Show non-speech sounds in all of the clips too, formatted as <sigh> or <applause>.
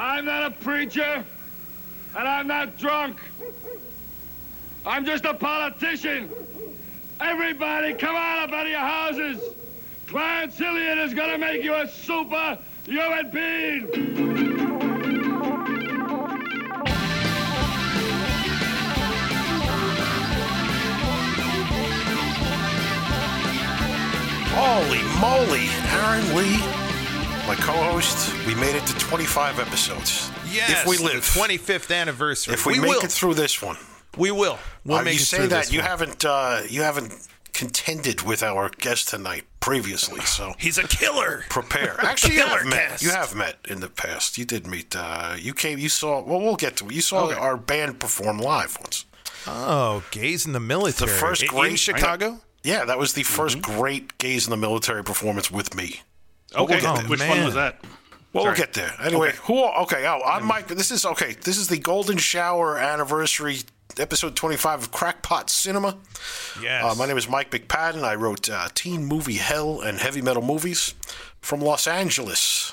I'm not a preacher, and I'm not drunk. I'm just a politician. Everybody, come on up out of your houses. Clarence Hilliard is going to make you a super human being. Holy moly, Aaron Lee, my co-host. We made it to 25 episodes. Yes, if we live, the 25th anniversary. if we, make will. it through this one. we will. We'll Uh, make you it say through that this you one. haven't uh, you haven't contended with our guest tonight previously, so He's a killer. prepare. <laughs> Actually, you have met. cast. You have met in the past. You did meet. Uh, you came. You saw. Well, we'll get to. it. You saw our band perform live once. Oh, gays in the military. The first in, great in Chicago. Yeah, that was the 1st great gays in the military performance with me. Okay, get there. which man. one was that? Well, we'll get there. Anyway, who? Okay, oh, I'm Mike. This is okay. This is the Golden Shower anniversary, episode 25 of Crackpot Cinema. Yes. Uh, my name is Mike McPadden. I wrote uh, teen movie hell and heavy metal movies from Los Angeles.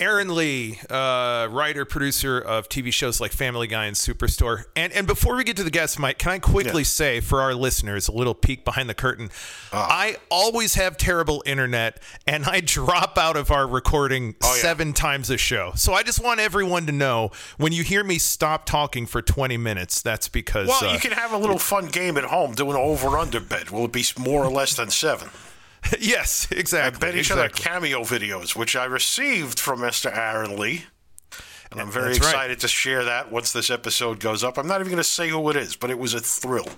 Aaron Lee, uh, writer, producer of TV shows like Family Guy and Superstore. And and before we get to the guest, Mike, can I quickly Yeah. say for our listeners a little peek behind the curtain? Ah. I always have terrible internet, and I <laughs> drop out of our recording Oh, yeah. seven times a show. So I just want everyone to know when you hear me stop talking for 20 minutes, that's because. Well, uh, you can have a little fun game at home doing over under bet. Will it be more or less than seven? <laughs> yes, exactly. I exactly. bet each exactly. other cameo videos, which I received from Mr. Aaron Lee. And I'm very That's right. excited to share that once this episode goes up. I'm not even going to say who it is, but it was a thrill.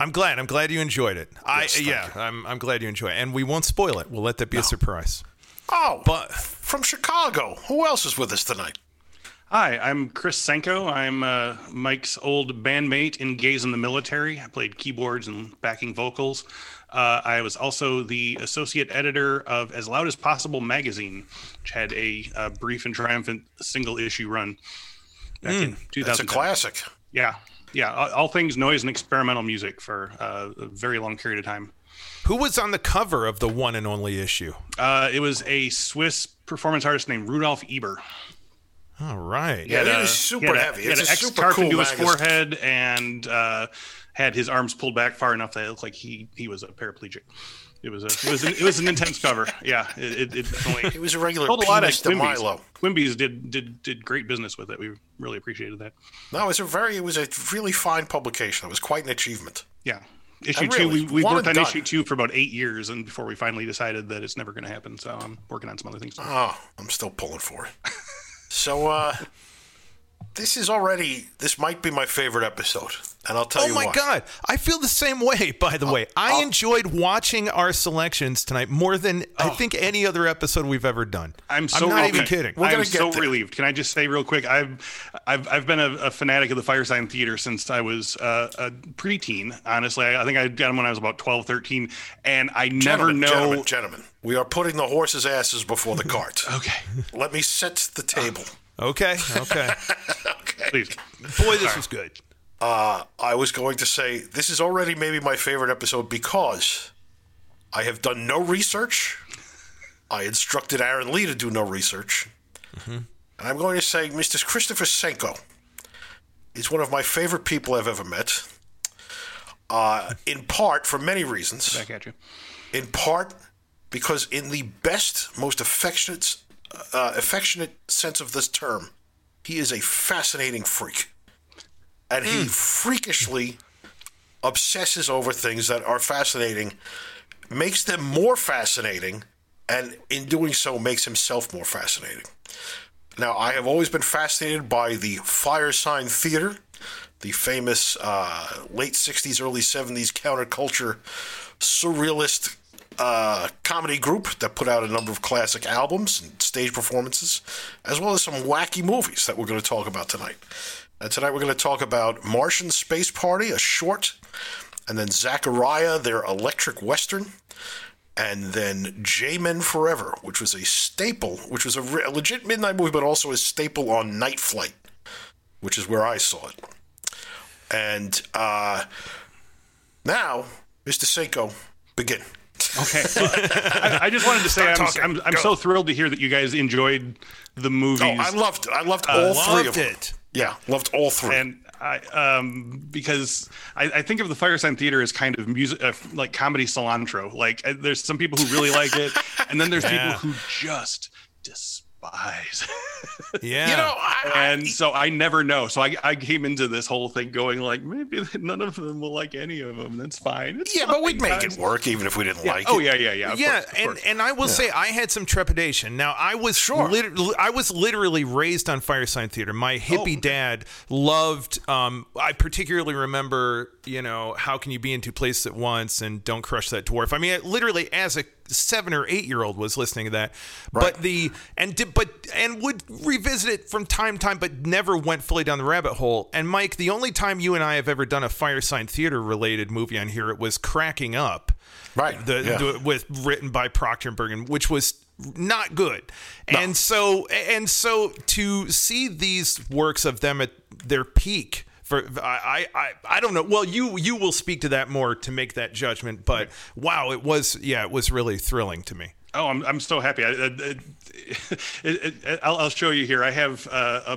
I'm glad. I'm glad you enjoyed it. I Yes, thank yeah, I'm I'm glad you enjoyed it, and we won't spoil it. We'll let that be a surprise. Oh, But from Chicago. Who else is with us tonight? Hi, I'm Chris Senko. I'm uh, Mike's old bandmate in Gays in the Military. I played keyboards and backing vocals. Uh, I was also the associate editor of As Loud as Possible magazine, which had a, uh brief and triumphant single issue run back in 2000. That's a classic. Yeah, yeah. All, all things noise and experimental music for uh, a very long period of time. who was on the cover of the one and only issue? Uh, it was a Swiss performance artist named Rudolf Eber. All right. Yeah, it he super had heavy. He had It's an a X super cool into his magazine. forehead and uh, had his arms pulled back far enough that it looked like he he was a paraplegic. It was a it was an, it was an intense cover. Yeah, it it, it It was a regular told a lot of Quimby's. Milo. Quimby's did did did great business with it. We really appreciated that. No, it was a very, it was a really fine publication. It was quite an achievement. Yeah. Issue And two, we, we worked on and issue two for about eight years, and before we finally decided that it's never going to happen. So I'm working on some other things. Oh, I'm still pulling for it. <laughs> so, uh, this is already, this might be my favorite episode. And I'll tell Oh you my why. God. I feel the same way, by the way. I I'll- enjoyed watching our selections tonight more than I think any other episode we've ever done. I'm so not even kidding. We're I'm gonna so get there. relieved. Can I just say real quick? I've I've, I've been a, a fanatic of the Firesign Theater since I was uh, a preteen. Honestly, I, I think I got them when I was about 12, 13, and I never Gentlemen, know. Gentlemen, gentlemen, we are putting the horses' asses before the cart. <laughs> Okay, Let me set the table. Okay. Okay. <laughs> okay. please. Boy, this was good. Uh, I was going to say this is already maybe my favorite episode because I have done no research. I instructed Aaron Lee to do no research. And I'm going to say Mr. Christopher Senko is one of my favorite people I've ever met. Uh, in part for many reasons. Back at you. In part because, in the best, most affectionate, uh, affectionate sense of this term, he is a fascinating freak, and he freakishly obsesses over things that are fascinating, makes them more fascinating, and in doing so, makes himself more fascinating. Now, I have always been fascinated by the Firesign Theater, the famous uh, late 60s, early 70s counterculture surrealist uh, comedy group that put out a number of classic albums and stage performances, as well as some wacky movies that we're going to talk about tonight. And tonight we're going to talk about Martian Space Party, a short, and then Zachariah, their electric western, and then J-Men Forever, which was a staple, which was a, re- a legit midnight movie, but also a staple on Night Flight, which is where I saw it. And uh, now, Mr. Senko, begin. Okay. Well, I, I just wanted to say Start I'm. I'm, I'm so thrilled to hear that you guys enjoyed the movies. Oh, I loved it. I loved all three of Loved them. it. Yeah, loved all three. and I um because I, I think of the Firesign Theater as kind of music uh, like comedy cilantro. Like uh, there's some people who really like it, and then there's <laughs> Yeah. people who just despise. <laughs> Yeah. you know, I, I- and so I never know. So I, I came into this whole thing going like maybe none of them will like any of them. That's fine. It's yeah, but we'd fine, make it work even if we didn't like Oh it. Oh yeah, yeah, yeah. of yeah, course, and course. and I will say I had some trepidation. Now I was Sure. lit- I was literally raised on Firesign Theater. My hippie Oh, okay. dad loved. Um, I particularly remember, you know, how can you be in two places at once and don't crush that dwarf. I mean, I literally as a seven or eight year old was listening to that. But the and did, but and would revisit it from time to time, but never went fully down the rabbit hole. And Mike, the only time you and I have ever done a Firesign Theater related movie on here, it was Cracking Up Right. the, yeah. the with written by Proctor and Bergman, which was not good. And so and so to see these works of them at their peak for I, I I don't know. Well, you you will speak to that more to make that judgment, but wow, it was yeah, it was really thrilling to me. Oh, I'm, I'm so happy. I, I, <laughs> it, it, it, I'll, I'll show you here. I have uh, uh,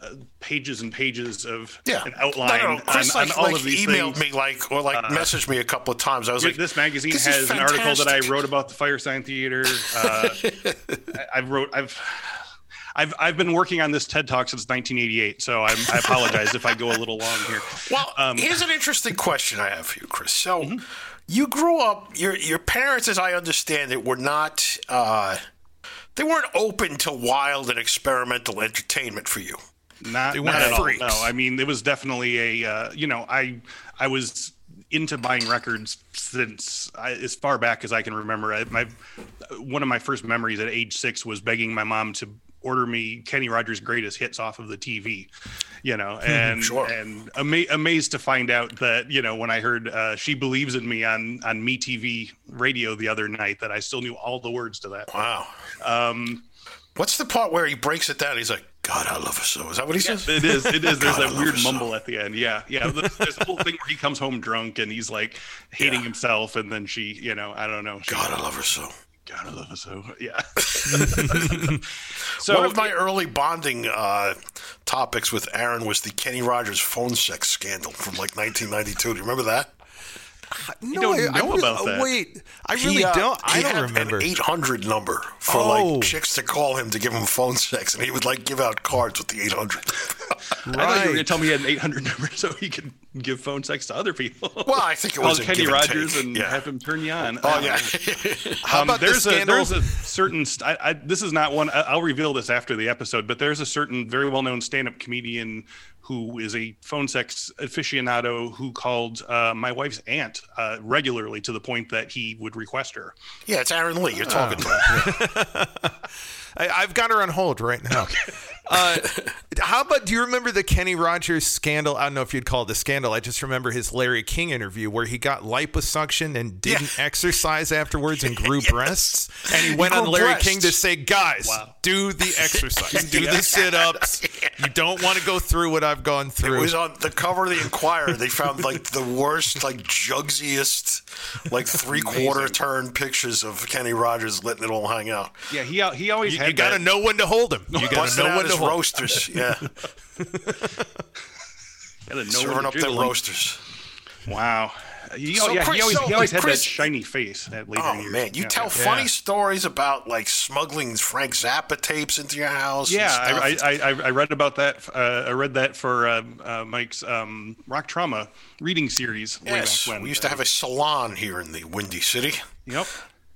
uh, pages and pages of yeah. an outline No, no, Chris on, on all like of these emailed things. Uh, me like or like messaged me a couple of times. I was like, this magazine this has an article that I wrote about the Firesign Theater. Uh, <laughs> I, I've wrote I've. I've, I've been working on this TED Talk since 1988, so I'm, I apologize if I go a little long here. <laughs> Well, Um, here's an interesting question I have for you, Chris. So, Mm-hmm. you grew up. Your your parents, as I understand it, were not. Uh, they weren't open to wild and experimental entertainment for you. Not, They not at all. No, I mean it was definitely a uh, you know I I was into buying records since I, as far back as I can remember. I, my one of my first memories at age six was begging my mom to order me Kenny Rogers' greatest hits off of the TV, you know, and Sure. and ama- amazed to find out that you know when I heard uh, "She Believes in Me" on on Me TV radio the other night that I still knew all the words to that. Wow. Um, What's the part where he breaks it down? He's like, "God, I love her so." Is that what he says? It is. It is. There's <laughs> God, that weird her so. mumble at the end. Yeah, yeah. There's, there's a whole thing where he comes home drunk and he's like hating Yeah. himself, and then she, you know, I don't know. God, I love her so. God, I love her so. Yeah. <laughs> <laughs> so One of my early bonding uh, topics with Aaron was the Kenny Rogers phone sex scandal from like 1992. Do you remember that? No, don't I, I know really- about that. Wait, I He, really uh, don't. I he don't had remember. An 800 number for Oh. like chicks to call him to give him phone sex, and he would like give out cards with the 800. <laughs> I thought you were going to tell me he had an 800 number so he could give phone sex to other people. Well, I think it was a Kenny give and Rogers take, and yeah. have him turn you on. oh Um, yeah, <laughs> How um, about the there's a there's a certain st- I, I, this is not one I- I'll reveal this after the episode but there's a certain very well known stand up comedian who is a phone sex aficionado who called uh, my wife's aunt uh, regularly to the point that he would request her. yeah. It's Aaron Lee. You're talking to. <laughs> I, I've got her on hold right now. <laughs> Uh, <laughs> how about? Do you remember the Kenny Rogers scandal? I don't know if you'd call it a scandal. I just remember his Larry King interview where he got liposuction and didn't exercise afterwards and grew <laughs> breasts. And he went grew on Larry breasts. King to say, "Guys, Wow. do the <laughs> exercise, do the sit-ups. You don't want to go through what I've gone through. It was on the cover of the Inquirer. They found like the worst, like jugsiest, like three quarter turn pictures of Kenny Rogers letting it all hang out. Yeah, he al- he always you, had you got to know when to hold him. You got to know when to his roasters. Yeah, <laughs> gotta know serving when to up them roasters. Wow. He, So, yeah, Chris, he always, so, he always had Chris- that shiny face at later Oh years. man, you Yeah, tell yeah. funny Yeah. stories about like smuggling Frank Zappa tapes into your house. and Yeah, stuff. I, I, I, I read about that. Uh, I read that for uh, uh, Mike's um, rock trauma reading series. way yes, back when. we used to have a salon here in the Windy City. Yep.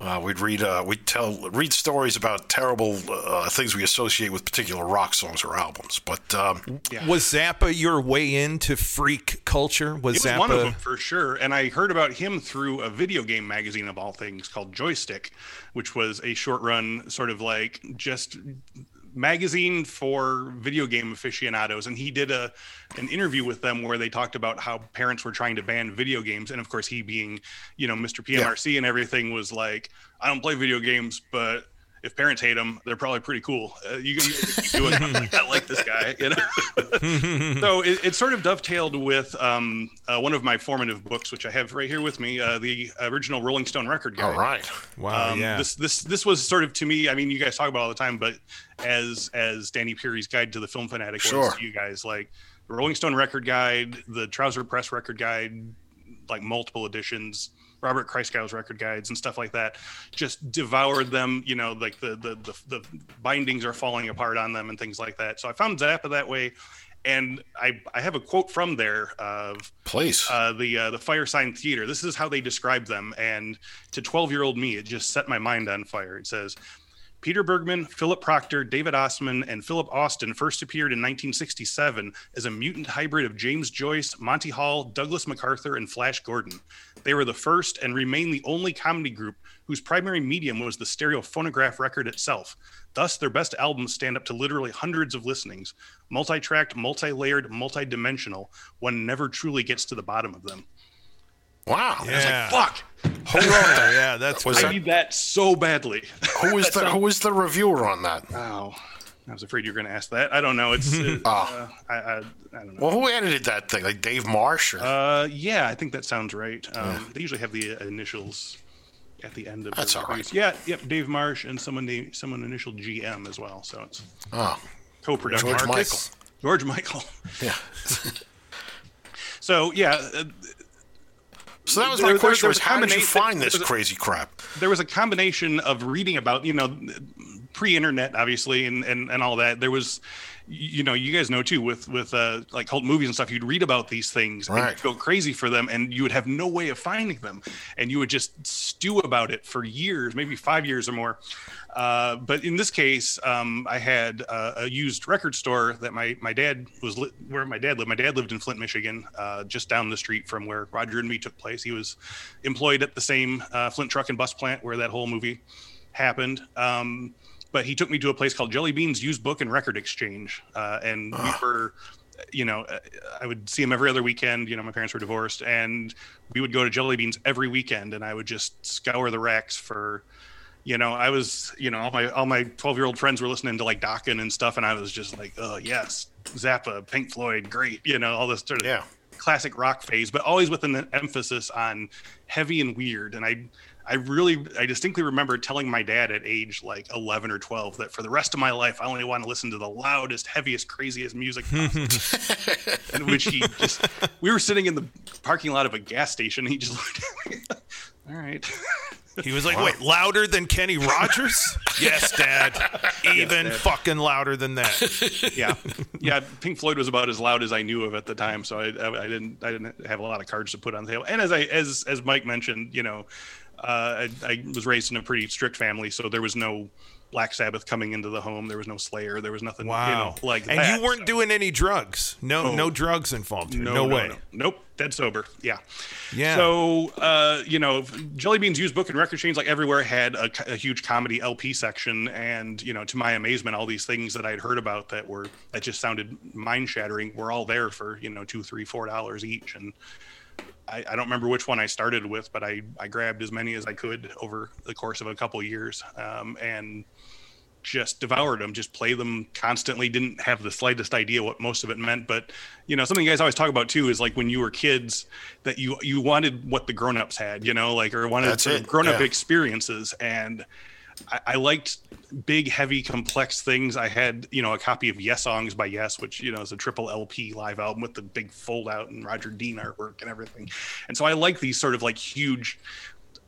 Uh, we'd read, uh, we'd tell, read stories about terrible uh, things we associate with particular rock songs or albums. But um, Was Zappa your way into freak culture? Was, He was Zappa? one of them for sure. And I heard about him through a video game magazine of all things called Joystick, which was a short run sort of like just magazine for video game aficionados and he did a an interview with them where they talked about how parents were trying to ban video games and of course he being you know Mr. PMRC and everything was like I don't play video games but if parents hate them, they're probably pretty cool. Uh, you, you keep doing it. I like this guy. You know? <laughs> so it, it, sort of dovetailed with um, uh, one of my formative books, which I have right here with me, uh, the original Rolling Stone record guide. All right. Wow. Um, yeah. This this this was sort of to me. I mean, you guys talk about all the time, but as as Danny Peary's guide to the film fanatic sure. was to you guys, like the Rolling Stone record guide, the Trouser Press record guide, like multiple editions Robert Christgau's record guides and stuff like that. Just devoured them. You know, like the, the the the, bindings are falling apart on them and things like that. So I found Zappa that way. And I, I have a quote from there of place uh, the uh, the Firesign Theater. This is how they describe them, and to twelve year old me, it just set my mind on fire. It says, Peter Bergman, Philip Proctor, David Ossman, and Philip Austin first appeared in 1967 as a mutant hybrid of James Joyce, Monty Hall, Douglas MacArthur, and Flash Gordon. They were the first and remain the only comedy group whose primary medium was the stereo phonograph record itself. Thus, their best albums stand up to literally hundreds of listenings. Multi tracked, multi layered, multi dimensional. One never truly gets to the bottom of them. Wow. Yeah. I was like, fuck. Hold on. yeah, that's was I that, need that so badly. Who was <laughs> the who was the reviewer on that? Oh. I was afraid you were going to ask that. I don't know. It's <laughs> uh, oh. uh, I, I, I, don't know. Well, who edited that thing? Like Dave Marsh? Or? Uh, yeah, I think that sounds right. Um, yeah. They usually have the initials at the end of. That's all right. Yeah, yep. Dave Marsh and someone named someone initial GM as well. So it's oh co-production. George Marcus? Michael. George Michael. Yeah. <laughs> so yeah, uh, so that was my there, question: there, was how did you find this crazy crap? There was a combination of reading about, you know, pre-internet, obviously, and and and all that. There was, you know, you guys know too with with uh, like cult movies and stuff. You'd read about these things right. and go crazy for them, and you would have no way of finding them, and you would just stew about it for years, maybe five years or more. Uh, but in this case, um, I had uh, a used record store that my my dad was li- where my dad lived. My dad lived in Flint, Michigan, uh, just down the street from where Roger and Me took place. He was employed at the same uh, Flint truck and bus plant where that whole movie happened. Um, but he took me to a place called Jelly Beans Used Book and Record Exchange, uh, and we were you know, I would see him every other weekend. You know, my parents were divorced, and we would go to Jelly Beans every weekend, and I would just scour the racks for you know, I was, you know, all my all my 12 year old friends were listening to like Dokken and stuff, and I was just like, oh yes, Zappa, Pink Floyd, great, you know, all this sort of yeah. classic rock phase, but always with an emphasis on heavy and weird. And I I really I distinctly remember telling my dad at age like 11 or 12 that for the rest of my life I only want to listen to the loudest, heaviest, craziest music. <laughs> in which he just we were sitting in the parking lot of a gas station. And he just looked at me. <laughs> All right. He was like, "Wait, louder than Kenny Rogers?" <laughs> yes, Dad. Even yes, Dad. fucking louder than that. yeah, yeah. Pink Floyd was about as loud as I knew of at the time, so I, I, I didn't I didn't have a lot of cards to put on the table. And as I as as Mike mentioned, you know, uh, I, I was raised in a pretty strict family, so there was no Black Sabbath coming into the home. There was no Slayer. There was nothing. Wow. You know, like and that, you weren't so. doing any drugs. No, oh. no drugs involved. No, no, no way. No. Nope. Dead sober. Yeah. Yeah. So, uh, you know, Jelly Beans used book and record chains like everywhere had a, a, huge comedy LP section, and you know, to my amazement, all these things that I'd heard about that were that just sounded mind shattering were all there for you know two, three, four dollars each, and I, I, don't remember which one I started with, but I, I grabbed as many as I could over the course of a couple years. Um, and just devoured them, just play them constantly. Didn't have the slightest idea what most of it meant, but you know, something you guys always talk about too is like when you were kids that you you wanted what the grown-ups had, you know, like or wanted grown-up yeah. experiences. And I, I, liked big, heavy, complex things. I had you know a copy of Yes Songs by Yes, which you know is a triple LP live album with the big fold out and Roger Dean artwork and everything. And so I like these sort of like huge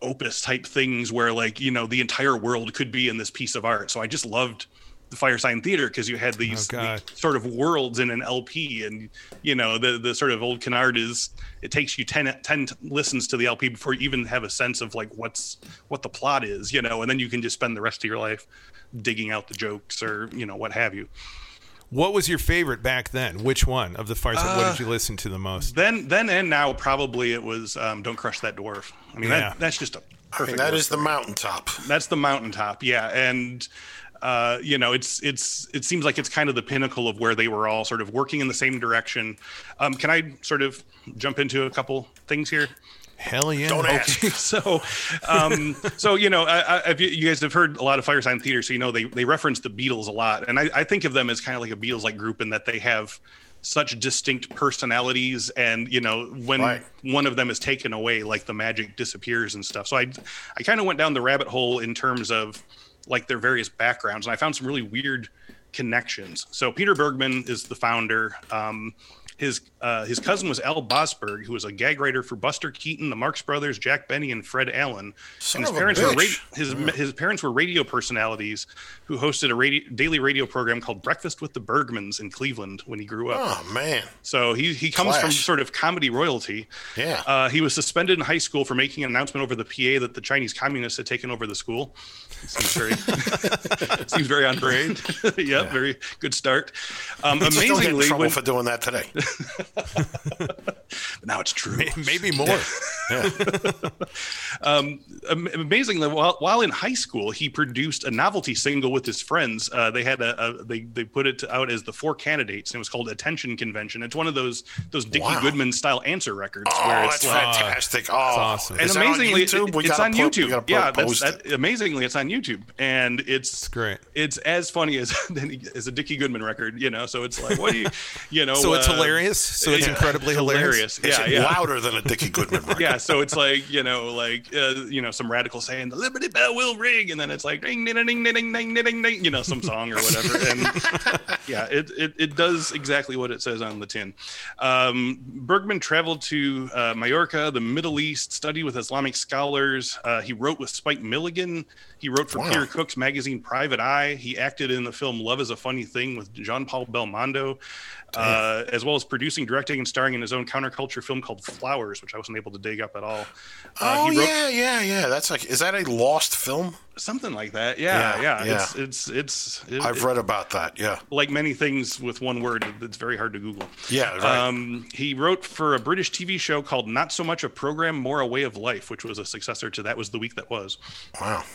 opus type things where like you know the entire world could be in this piece of art so i just loved the firesign theater because you had these, oh, these, sort of worlds in an lp and you know the the sort of old canard is it takes you 10, 10 listens to the lp before you even have a sense of like what's what the plot is you know and then you can just spend the rest of your life digging out the jokes or you know what have you what was your favorite back then? Which one of the Far Side? Uh, what did you listen to the most? Then, then, and now, probably it was um, "Don't Crush That Dwarf." I mean, yeah. that, that's just a perfect. That is the mountaintop. That's the mountaintop. Yeah, and uh, you know, it's it's it seems like it's kind of the pinnacle of where they were all sort of working in the same direction. Um, can I sort of jump into a couple things here? Hell yeah. Don't ask. <laughs> so, um, <laughs> so you know, I, I, you, you guys have heard a lot of Firesign Theater, so you know they they reference the Beatles a lot, and I, I think of them as kind of like a Beatles-like group in that they have such distinct personalities, and you know, when Right. one of them is taken away, like the magic disappears and stuff. So I I kind of went down the rabbit hole in terms of like their various backgrounds, and I found some really weird connections. So Peter Bergman is the founder. Um, his uh, his cousin was Al Boasberg, who was a gag writer for Buster Keaton, the Marx Brothers, Jack Benny, and Fred Allen. Son and his parents were ra- his his parents were radio personalities who hosted a radio, daily radio program called Breakfast with the Bergmans in Cleveland when he grew up. Oh man. So he he comes from sort of comedy royalty. Yeah. Uh, he was suspended in high school for making an announcement over the PA that the Chinese communists had taken over the school. It seems very <laughs> seems very on brand. <laughs> yep, very good start. Um, He's still getting in amazingly, trouble when, for doing that today. <laughs> now it's true. Maybe more. <laughs> um, amazingly, while, while in high school, he produced a novelty single with his friends. Uh, they had a, a they they put it out as the Four Candidates, and it was called Attention Convention. It's one of those those Dickie Wow. Goodman style answer records Oh, where that's it's like. fantastic. Oh, awesome. And is that on amazingly, YouTube? it- We on put- YouTube. gotta yeah, that's, that, amazingly, it's on YouTube, and it's great. It's as funny as <laughs> as a Dickie Goodman record, you know. So it's like, what do you, you know? So it's uh, hilarious. So it's yeah. incredibly hilarious. hilarious. Yeah, yeah, louder than a Dickie Goodman. <laughs> Record. yeah, so it's like you know, like uh, you know, some radical saying the Liberty Bell will ring, and then it's like ding ding ding ding ding ding ding, you know, some song or whatever. And <laughs> yeah, it, it it does exactly what it says on the tin. Um, Bergman traveled to uh, Mallorca, the Middle East, studied with Islamic scholars. Uh, he wrote with Spike Milligan. He wrote for Wow. Peter Cook's magazine Private Eye. He acted in the film Love Is a Funny Thing with Jean Paul Belmondo, uh, as well as producing, directing, and starring in his own counterculture film called Flowers, which I wasn't able to dig up at all. Uh, Oh wrote yeah, yeah, yeah. That's like, is that a lost film? Something like that. Yeah, Yeah, yeah. It's it's it's. It, I've read about that. Yeah, like many things with one word, it's very hard to Google. Yeah, right. Um, he wrote for a British TV show called Not So Much a Program, More a Way of Life, which was a successor to That Was the Week That Was. wow. <laughs>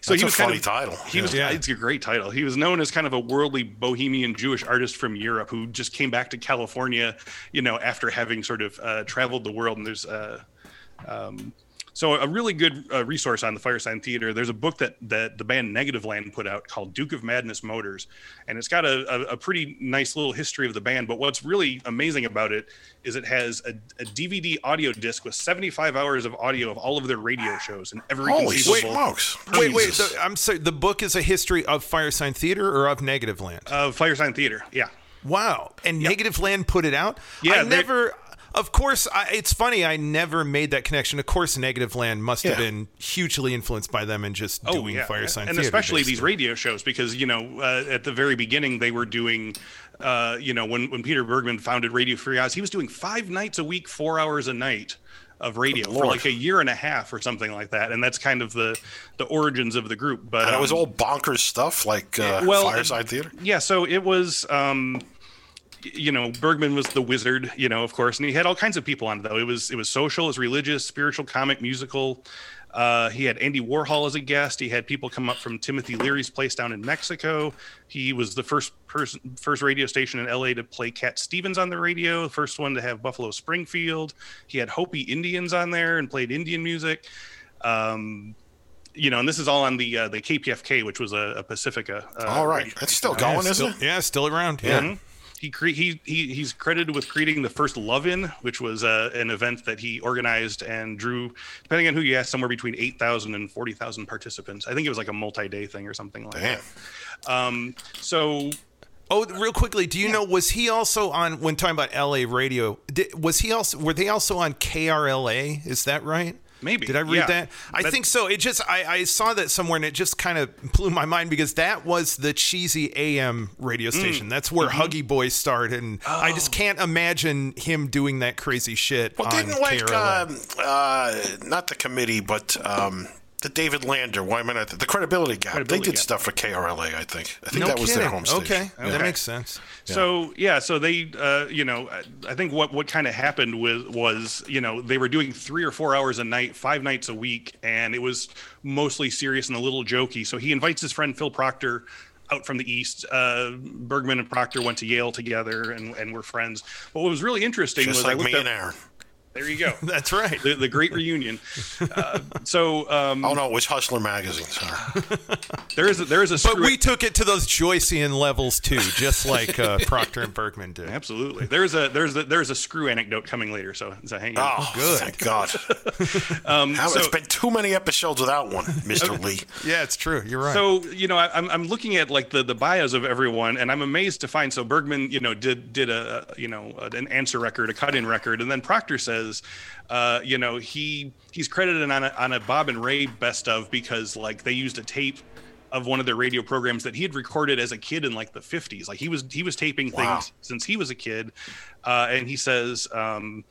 So That's he a was kind funny of, title. He was. Yeah. It's a great title. He was known as kind of a worldly bohemian Jewish artist from Europe who just came back to California, you know, after having sort of uh, traveled the world. And there's. Uh, um, so a really good uh, resource on the Firesign Theater. There's a book that that the band Negative Land put out called Duke of Madness Motors, and it's got a, a, a pretty nice little history of the band. But what's really amazing about it is it has a, a DVD audio disc with 75 hours of audio of all of their radio shows and every Holy conceivable smokes! Wait, wait. Jesus. The, I'm sorry. The book is a history of Firesign Theater or of Negative Land. uh, Firesign Theater. Yeah. Wow. And Negative Land put it out? Yeah, I never. Of course, I, it's funny. I never made that connection. Of course, Negative Land must have been hugely influenced by them and just doing Firesign Oh, and Theater. especially these radio shows because you know uh, at the very beginning they were doing uh, you know when when Peter Bergman founded Radio Free Oz he was doing five nights a week four hours a night of radio for like a year and a half or something like that and that's kind of the the origins of the group but and it was um, all bonkers stuff like uh, well, Firesign Theater. yeah so it was um you know bergman was the wizard you know of course and he had all kinds of people on it though it was it was social it was religious spiritual comic musical uh, he had Andy Warhol as a guest. He had people come up from Timothy Leary's place down in Mexico. He was the first person, first radio station in LA to play Cat Stevens on the radio. The first one to have Buffalo Springfield. He had Hopi Indians on there and played Indian music. Um, you know, and this is all on the uh, the KPFK, which was a, a Pacifica. Uh, all right, radio that's still going, still, isn't it? Yeah, still around. Yeah. Mhm. He, cre- he he he's credited with creating the first Love In, which was uh, an event that he organized and drew, depending on who you ask, somewhere between 8,000 and 40,000 participants. I think it was like a multi-day thing or something like Damn. that. Um, so Oh, real quickly, do you know was he also on when talking about LA radio? Did, was he also were they also on KRLA? Is that right? Maybe, Did I read yeah. that? I That- think so. It just I, I saw that somewhere and it just kind of blew my mind because that was the cheesy AM radio Mm. station. That's where Mm-hmm. Huggy Boy started, and I just Oh. can't imagine him doing that crazy shit. Well, didn't like um, uh, not the committee, but um, the David Lander, why am I not the Credibility Gap? Credibility they did Gap. stuff for KRLA, I think. I think no that was their home station. Okay, that makes sense. So yeah, so they, uh, you know, I- I think what what kind of happened with was, you know, they were doing three or four hours a night, five nights a week, and it was mostly serious and a little jokey. So he invites his friend Phil Proctor out from the east. Uh, Bergman and Proctor went to Yale together and, and were friends. But what was really interesting Just was like I looked me up, and Aaron. There you go. <laughs> That's right. The, the great reunion. Uh, so um, Oh no, it was Hustler magazine. Sorry. <laughs> there is a, there is a But screw- we took it to those Joycean levels too, just like uh, <laughs> Proctor and Bergman did. absolutely there's a there's a, there's a screw anecdote coming later. So, so hang on. Oh, good. Thank God. Um, How, so- it's been too many episodes without one, Mister Lee. Yeah, it's true. You're right. So you know, I, I'm I'm looking at like the the bios of everyone, and I'm amazed to find. So Bergman, you know, did did a you know an answer record, a cut in record, and then Proctor says, uh, you know, he he's credited on a, on a Bob and Ray best of because like they used a tape of one of their radio programs that he had recorded as a kid in like the 50s. Like he was he was taping things since he was a kid, uh, and he says. Um,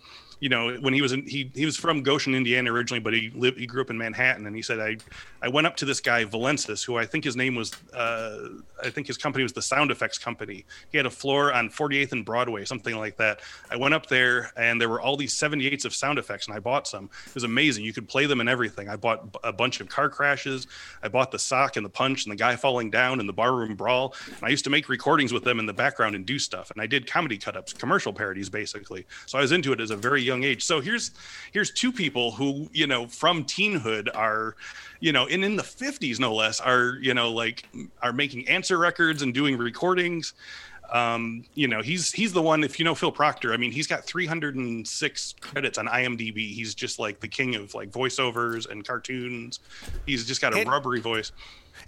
you know, when he was in, he he was from Goshen, Indiana originally, but he lived he grew up in Manhattan, and he said I I went up to this guy Valensis, who I think his name was uh, I think his company was the Sound Effects Company. He had a floor on 48th and Broadway, something like that. I went up there, and there were all these 78s of sound effects, and I bought some. It was amazing. You could play them and everything. I bought a bunch of car crashes. I bought the sock and the punch and the guy falling down and the barroom brawl. And I used to make recordings with them in the background and do stuff. And I did comedy cut ups, commercial parodies, basically. So I was into it as a very young age. So here's here's two people who you know from teenhood are you know and in the 50s no less are you know like are making answer records and doing recordings. Um you know he's he's the one if you know phil proctor i mean he's got 306 credits on imdb. He's just like the king of like voiceovers and cartoons. He's just got a And- rubbery voice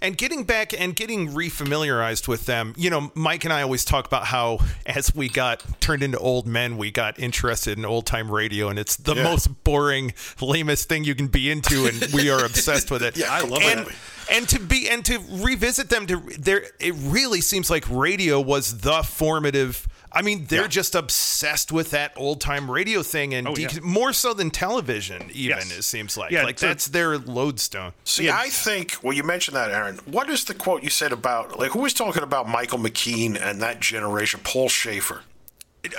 And getting back and getting refamiliarized with them, you know, Mike and I always talk about how as we got turned into old men, we got interested in old time radio, and it's the Yeah. most boring, lamest thing you can be into, and we are obsessed with it. <laughs> Yeah, I love and, it. And to be and to revisit them, to there, it really seems like radio was the formative. I mean, they're Yeah. just obsessed with that old time radio thing, and Oh, de- yeah. more so than television. Even Yes. it seems like Yeah, like so- that's their lodestone. See, Yeah. I think, well, you mentioned that, Aaron. What is the quote you said about, like, who was talking about Michael McKean and that generation? Paul Shaffer.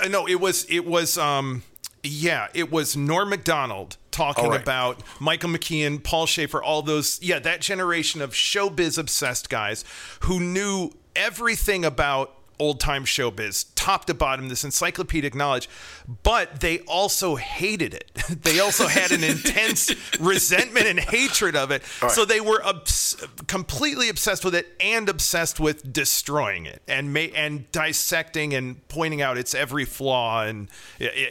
Uh, no, it was it was um yeah, it was Norm Macdonald talking All right. about Michael McKean, Paul Shaffer, all those yeah, that generation of showbiz obsessed guys who knew everything about old time showbiz, top to bottom, this encyclopedic knowledge, but they also hated it. <laughs> they also had an intense <laughs> resentment and hatred of it. right. So they were obs- completely obsessed with it and obsessed with destroying it and ma- and dissecting and pointing out its every flaw and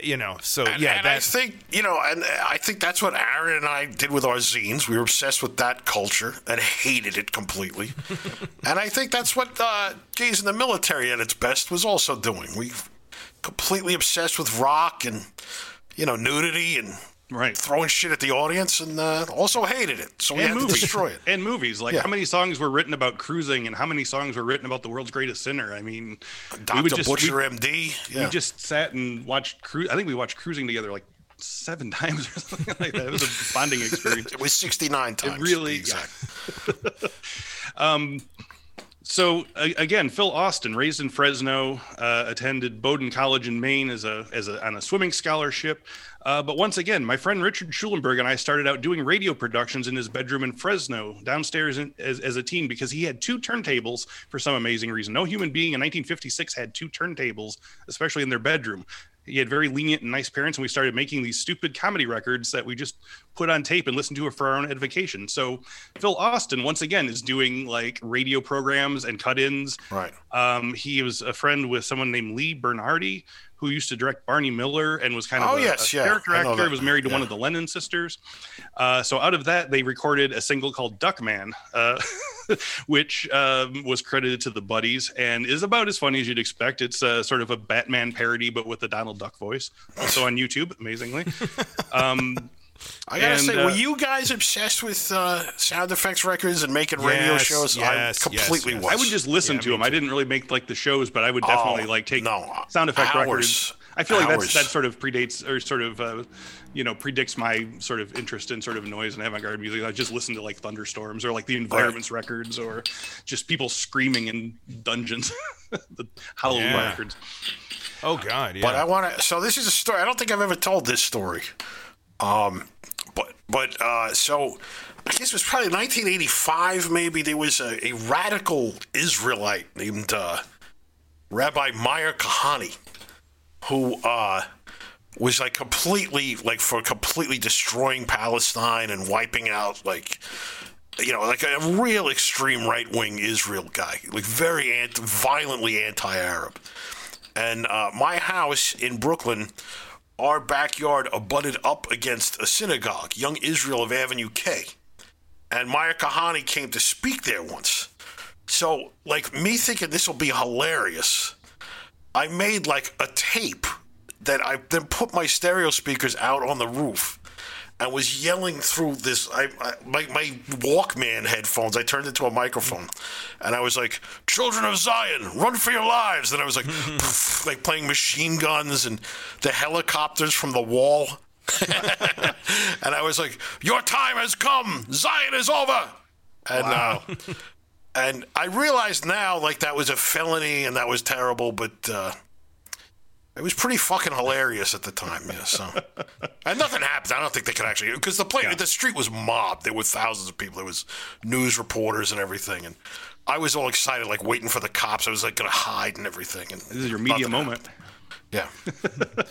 you know. So And, yeah, and I that's think, you know, and I think that's what Aaron and I did with our zines. We were obsessed with that culture and hated it completely. <laughs> and I think that's what uh, Gays in the Military at its best was also doing. We completely obsessed with rock and, you know, nudity and right throwing shit at the audience and uh, also hated it. So we and had movies to destroy it. and movies like Yeah. how many songs were written about cruising and how many songs were written about the world's greatest sinner i mean we Dr. would just Butcher, we, MD. Yeah. we just sat and watched cruise i think we watched cruising together like seven <laughs> times or something like that it was a bonding <laughs> experience it was 69 times. really- to be yeah. exact. <laughs> so again, Phil Austin, raised in Fresno, uh, attended Bowdoin College in Maine as a as a on a swimming scholarship. Uh, but once again, my friend Richard Schulenberg and I started out doing radio productions in his bedroom in Fresno, downstairs in, as, as a teen, because he had two turntables for some amazing reason. No human being in 1956 had two turntables, especially in their bedroom. He had very lenient and nice parents, and we started making these stupid comedy records that we just put on tape and listened to it for our own edification. So Phil Austin, once again, is doing like radio programs and cut-ins. Right. Um, he was a friend with someone named Lee Bernardi, who used to direct Barney Miller and was kind of Oh, a, yes, a yeah, character actor. Was married to one of the Lennon sisters. Uh, so out of that, they recorded a single called Duckman, uh, <laughs> which um, was credited to the Buddies and is about as funny as you'd expect. It's uh, sort of a Batman parody, but with the Donald Duck voice. Also on YouTube, amazingly. <laughs> Um, I gotta And, say, uh, were you guys obsessed with uh, sound effects records and making radio shows? yes, I completely yes, yes. was. I would just listen Yeah, to me them. I didn't really make like the shows, but I would definitely Oh, like take no, sound effect hours, records. I feel like that's that sort of predates or sort of uh, you know predicts my sort of interest in sort of noise and avant-garde music. I just listen to like thunderstorms or like the environments records or just people screaming in dungeons, <laughs> the Halloween Yeah. records. oh god, yeah. But I want to. So this is a story. I don't think I've ever told this story. Um, but but uh, so I guess it was probably 1985. Maybe there was a, a radical Israelite named uh, Rabbi Meir Kahane, who uh, was like completely like for completely destroying Palestine and wiping out like you know like a real extreme right wing Israel guy, like very anti- violently anti-Arab. And uh, my house in Brooklyn, our backyard abutted up against a synagogue, Young Israel of Avenue K, and Meir Kahane came to speak there once. So, like me thinking this will be hilarious, I made like a tape that I then put my stereo speakers out on the roof and was yelling through this. I, I my my Walkman headphones. I turned into a microphone, and I was like, "Children of Zion, run for your lives!" And I was like, <laughs> like playing machine guns and the helicopters from the wall. <laughs> and I was like, "Your time has come. Zion is over." And wow. uh, and I realized now, like that was a felony and that was terrible, but. Uh, it was pretty fucking hilarious at the time, yeah. So, <laughs> and nothing happened. I don't think they could actually because the play, yeah. the street was mobbed. There were thousands of people. There was news reporters and everything, and I was all excited, like waiting for the cops. I was like going to hide and everything. And this is your media moment. Happened. Yeah. <laughs>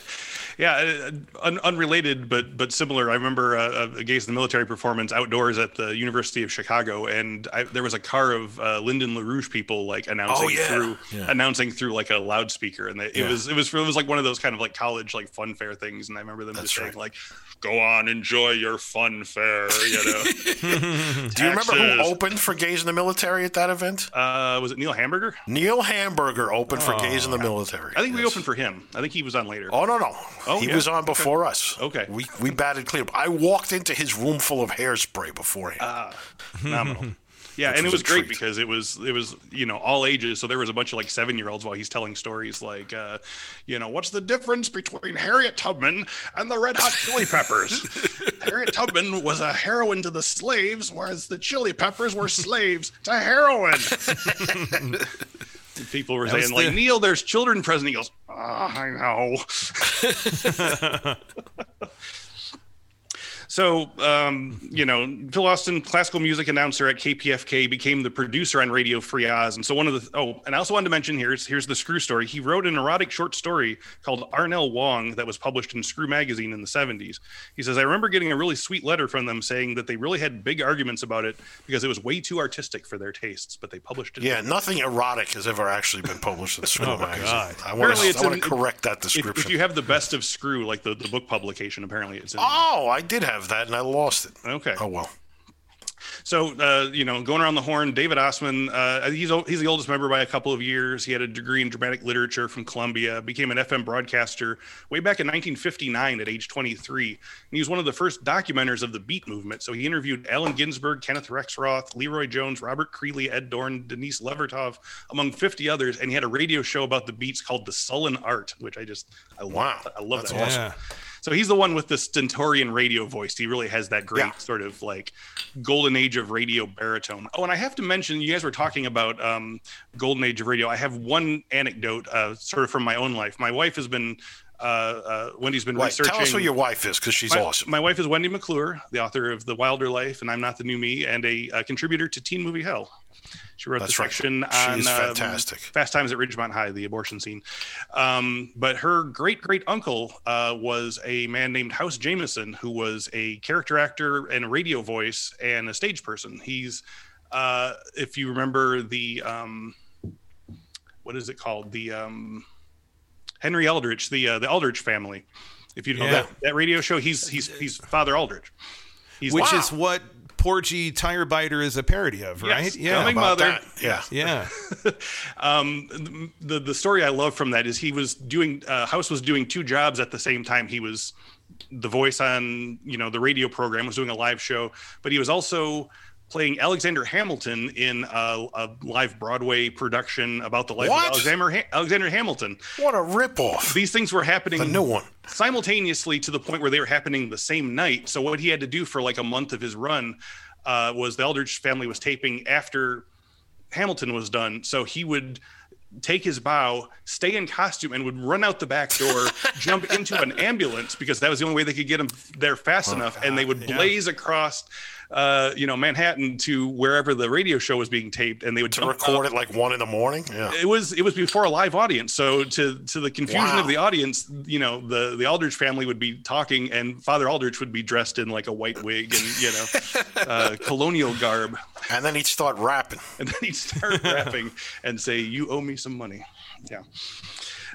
yeah, uh, un- unrelated but but similar. I remember uh, a Gays in the Military performance outdoors at the University of Chicago, and I, there was a car of uh, Lyndon LaRouche people like announcing oh, yeah. through yeah. announcing through like a loudspeaker, and they, it yeah. was it was it was like one of those kind of like college like fun fair things, and I remember them That's just right. saying like, "Go on, enjoy your fun fair," you know. <laughs> Do you remember who opened for Gays in the Military at that event? Uh, was it Neil Hamburger? Neil Hamburger opened oh, for Gays in the Military. I think yes. we opened for him. I think he was on later. Oh no no, oh, he yeah. was on before okay. us. Okay, we we batted clear. I walked into his room full of hairspray beforehand. Ah, phenomenal. <laughs> Yeah, Which and it was, was great because it was it was you know all ages. So there was a bunch of like seven year olds while he's telling stories like, uh, you know, what's the difference between Harriet Tubman and the Red Hot Chili Peppers? <laughs> Harriet Tubman was a heroine to the slaves, whereas the Chili Peppers were slaves to heroin. <laughs> people were that saying like the... Neil, there's children present. He goes, Ah, I know. <laughs> <laughs> So, um, you know, Phil Austin, classical music announcer at KPFK, became the producer on Radio Free Oz. And so, one of the oh, and I also wanted to mention here's here's the Screw story. He wrote an erotic short story called Arnell Wong that was published in Screw magazine in the 70s. He says, I remember getting a really sweet letter from them saying that they really had big arguments about it because it was way too artistic for their tastes, but they published it. Yeah, nothing erotic has ever actually been published in <laughs> Screw oh magazine. God. I want to, I want to correct that description. If, if, you have the best of Screw, like the, the book publication, apparently it's in. Oh, I did have that, and I lost it. Okay. Oh well. So, uh, you know, going around the horn, David Ossman, uh, he's he's the oldest member by a couple of years. He had a degree in dramatic literature from Columbia, became an FM broadcaster way back in 1959 at age 23. And he was one of the first documenters of the Beat movement. So he interviewed Allen Ginsberg, Kenneth Rexroth, LeRoi Jones, Robert Creeley, Ed Dorn, Denise Levertov, among 50 others. And he had a radio show about the Beats called The Sullen Art, which I just, I love. I love That's that. Awesome. Yeah. So he's the one with the stentorian radio voice. He really has that great yeah. sort of like golden age of radio baritone. Oh, and I have to mention, you guys were talking about um, golden age of radio. I have one anecdote, uh, sort of from my own life. My wife has been uh, uh, Wendy's been right. researching. Tell us who your wife is, because she's my, awesome. My wife is Wendy McClure, the author of The Wilder Life and I'm Not the New Me, and a, a contributor to Teen Movie Hell. She wrote That's the section right. on fantastic. Um, Fast Times at Ridgemont High, the abortion scene. Um, but her great great uncle uh, was a man named House Jameson, who was a character actor and a radio voice and a stage person. He's, uh, if you remember the, um, what is it called? The um, Henry Aldrich, the uh, the Aldrich family. If you know yeah. that, that radio show, he's he's he's Father Aldrich. He's Which wow. is what Porgie Tirebiter is a parody of, right? Yes, yeah, coming mother. That. <laughs> Yeah, yeah. <laughs> um, the the story I love from that is he was doing uh, House was doing two jobs at the same time. He was the voice on you know the radio program, was doing a live show, but he was also playing Alexander Hamilton in a, a, live Broadway production about the life what? of Alexander, ha- Alexander Hamilton. What a ripoff! These things were happening. The new one simultaneously to the point where they were happening the same night. So what he had to do for like a month of his run uh, was the Aldrich family was taping after Hamilton was done. So he would take his bow, stay in costume, and would run out the back door, <laughs> jump into an ambulance because that was the only way they could get him there fast oh, enough, God, and they would blaze yeah. across uh, you know, Manhattan to wherever the radio show was being taped, and they would To record out. it like one in the morning. Yeah. It was it was before a live audience, so to to the confusion Wow. of the audience, you know, the the Aldrich family would be talking, and Father Aldrich would be dressed in like a white wig and you know, <laughs> uh, colonial garb, And then he'd start rapping. <laughs> and then he'd start rapping and say, "You owe me some money." Yeah.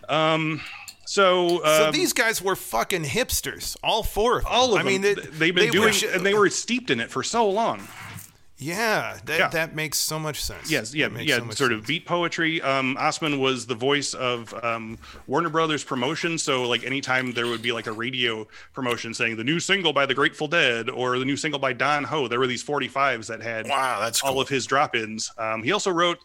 Um. So, So um, these guys were fucking hipsters, all four of them. all of I them, mean, they, they've been they doing, were- and they were steeped in it for so long. yeah, that, Yeah. that makes so much sense. Yes, yeah, yeah. so sort sense. of beat poetry. Um, Ossman was the voice of um, Warner Brothers promotion. So, like, anytime there would be like a radio promotion saying the new single by the Grateful Dead or the new single by Don Ho, there were these 45s that had Wow, that's all cool. of his drop-ins. Um, he also wrote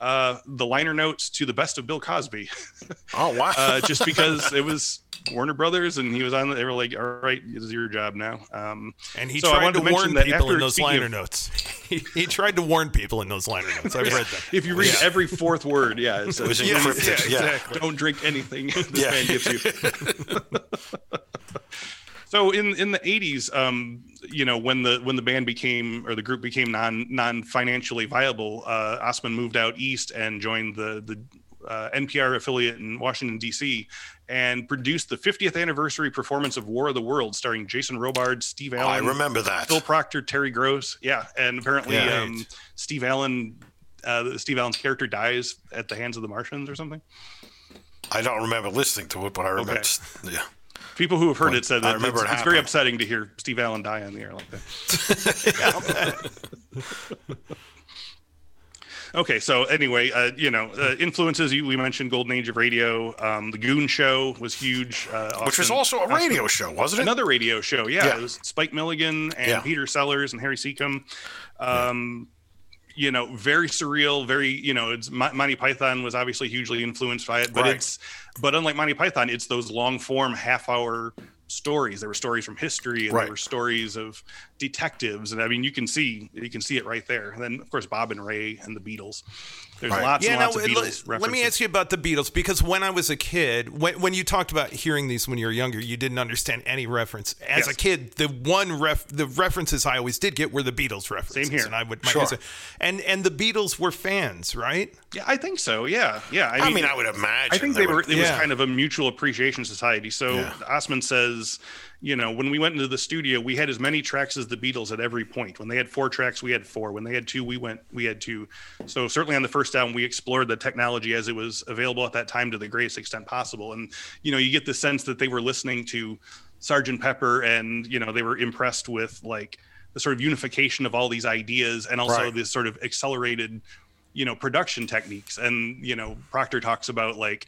uh, the liner notes to the best of Bill Cosby, <laughs> Oh wow. uh, just because it was Warner Brothers and he was on. They were like, "All right, this is your job now." Um, And he so tried wanted to to warn that people in those liner of- notes. <laughs> He, he tried to warn people in those liner notes. I've read them. If you read every fourth word, yeah, it says, was <laughs> Yeah, yeah, Yeah. exactly. don't drink anything this Yeah. man gives you. So in in the 80s, um, you know, when the when the band became or the group became non non financially viable, uh, Ossman moved out east and joined the the uh, NPR affiliate in Washington D.C. and produced the 50th anniversary performance of War of the Worlds, starring Jason Robard, Steve Allen, I remember that. Phil Proctor, Terry Gross. Yeah, and apparently Yeah. um, Steve Allen, uh, Steve Allen's character dies at the hands of the Martians or something. I don't remember listening to it, but I remember. Okay. <laughs> Yeah. People who have heard it said I that remember it's, it it's very upsetting to hear Steve Allen die on the air like that. <laughs> okay, so anyway, uh, you know, uh, influences you, we mentioned Golden Age of Radio. Um, the Goon Show was huge, uh, Which was also a Austin- radio show, wasn't it? another radio show. Yeah, Yeah. it was Spike Milligan and Yeah. Peter Sellers and Harry Secombe. Um, You know, very surreal. Very, you know, it's Mo- Monty Python was obviously hugely influenced by it, but Right. it's, but unlike Monty Python, it's those long form half hour stories. There were stories from history and Right. there were stories of detectives, and I mean, you can see you can see it right there. And then, of course, Bob and Ray and the Beatles. There's Right. lots Yeah, and now lots of uh, let- Beatles let, me ask you about the Beatles because when I was a kid, when, when you talked about hearing these when you were younger, you didn't understand any reference. As Yes. a kid, the one ref, the references I always did get were the Beatles references. Same here. And I would, my Sure. guess- and and the Beatles were fans, right? Yeah, I think so. Yeah, yeah. I mean, I would imagine. I think they were. It was kind of a mutual appreciation society. So Yeah. Ossman says, you know, when we went into the studio, we had as many tracks as the Beatles at every point. When they had four tracks, we had four. When they had two, we went, we had two. So certainly on the first album, we explored the technology as it was available at that time to the greatest extent possible. And you know, you get the sense that they were listening to Sergeant Pepper, and you know, they were impressed with like the sort of unification of all these ideas, and also Right. this sort of accelerated you know production techniques and you know proctor talks about like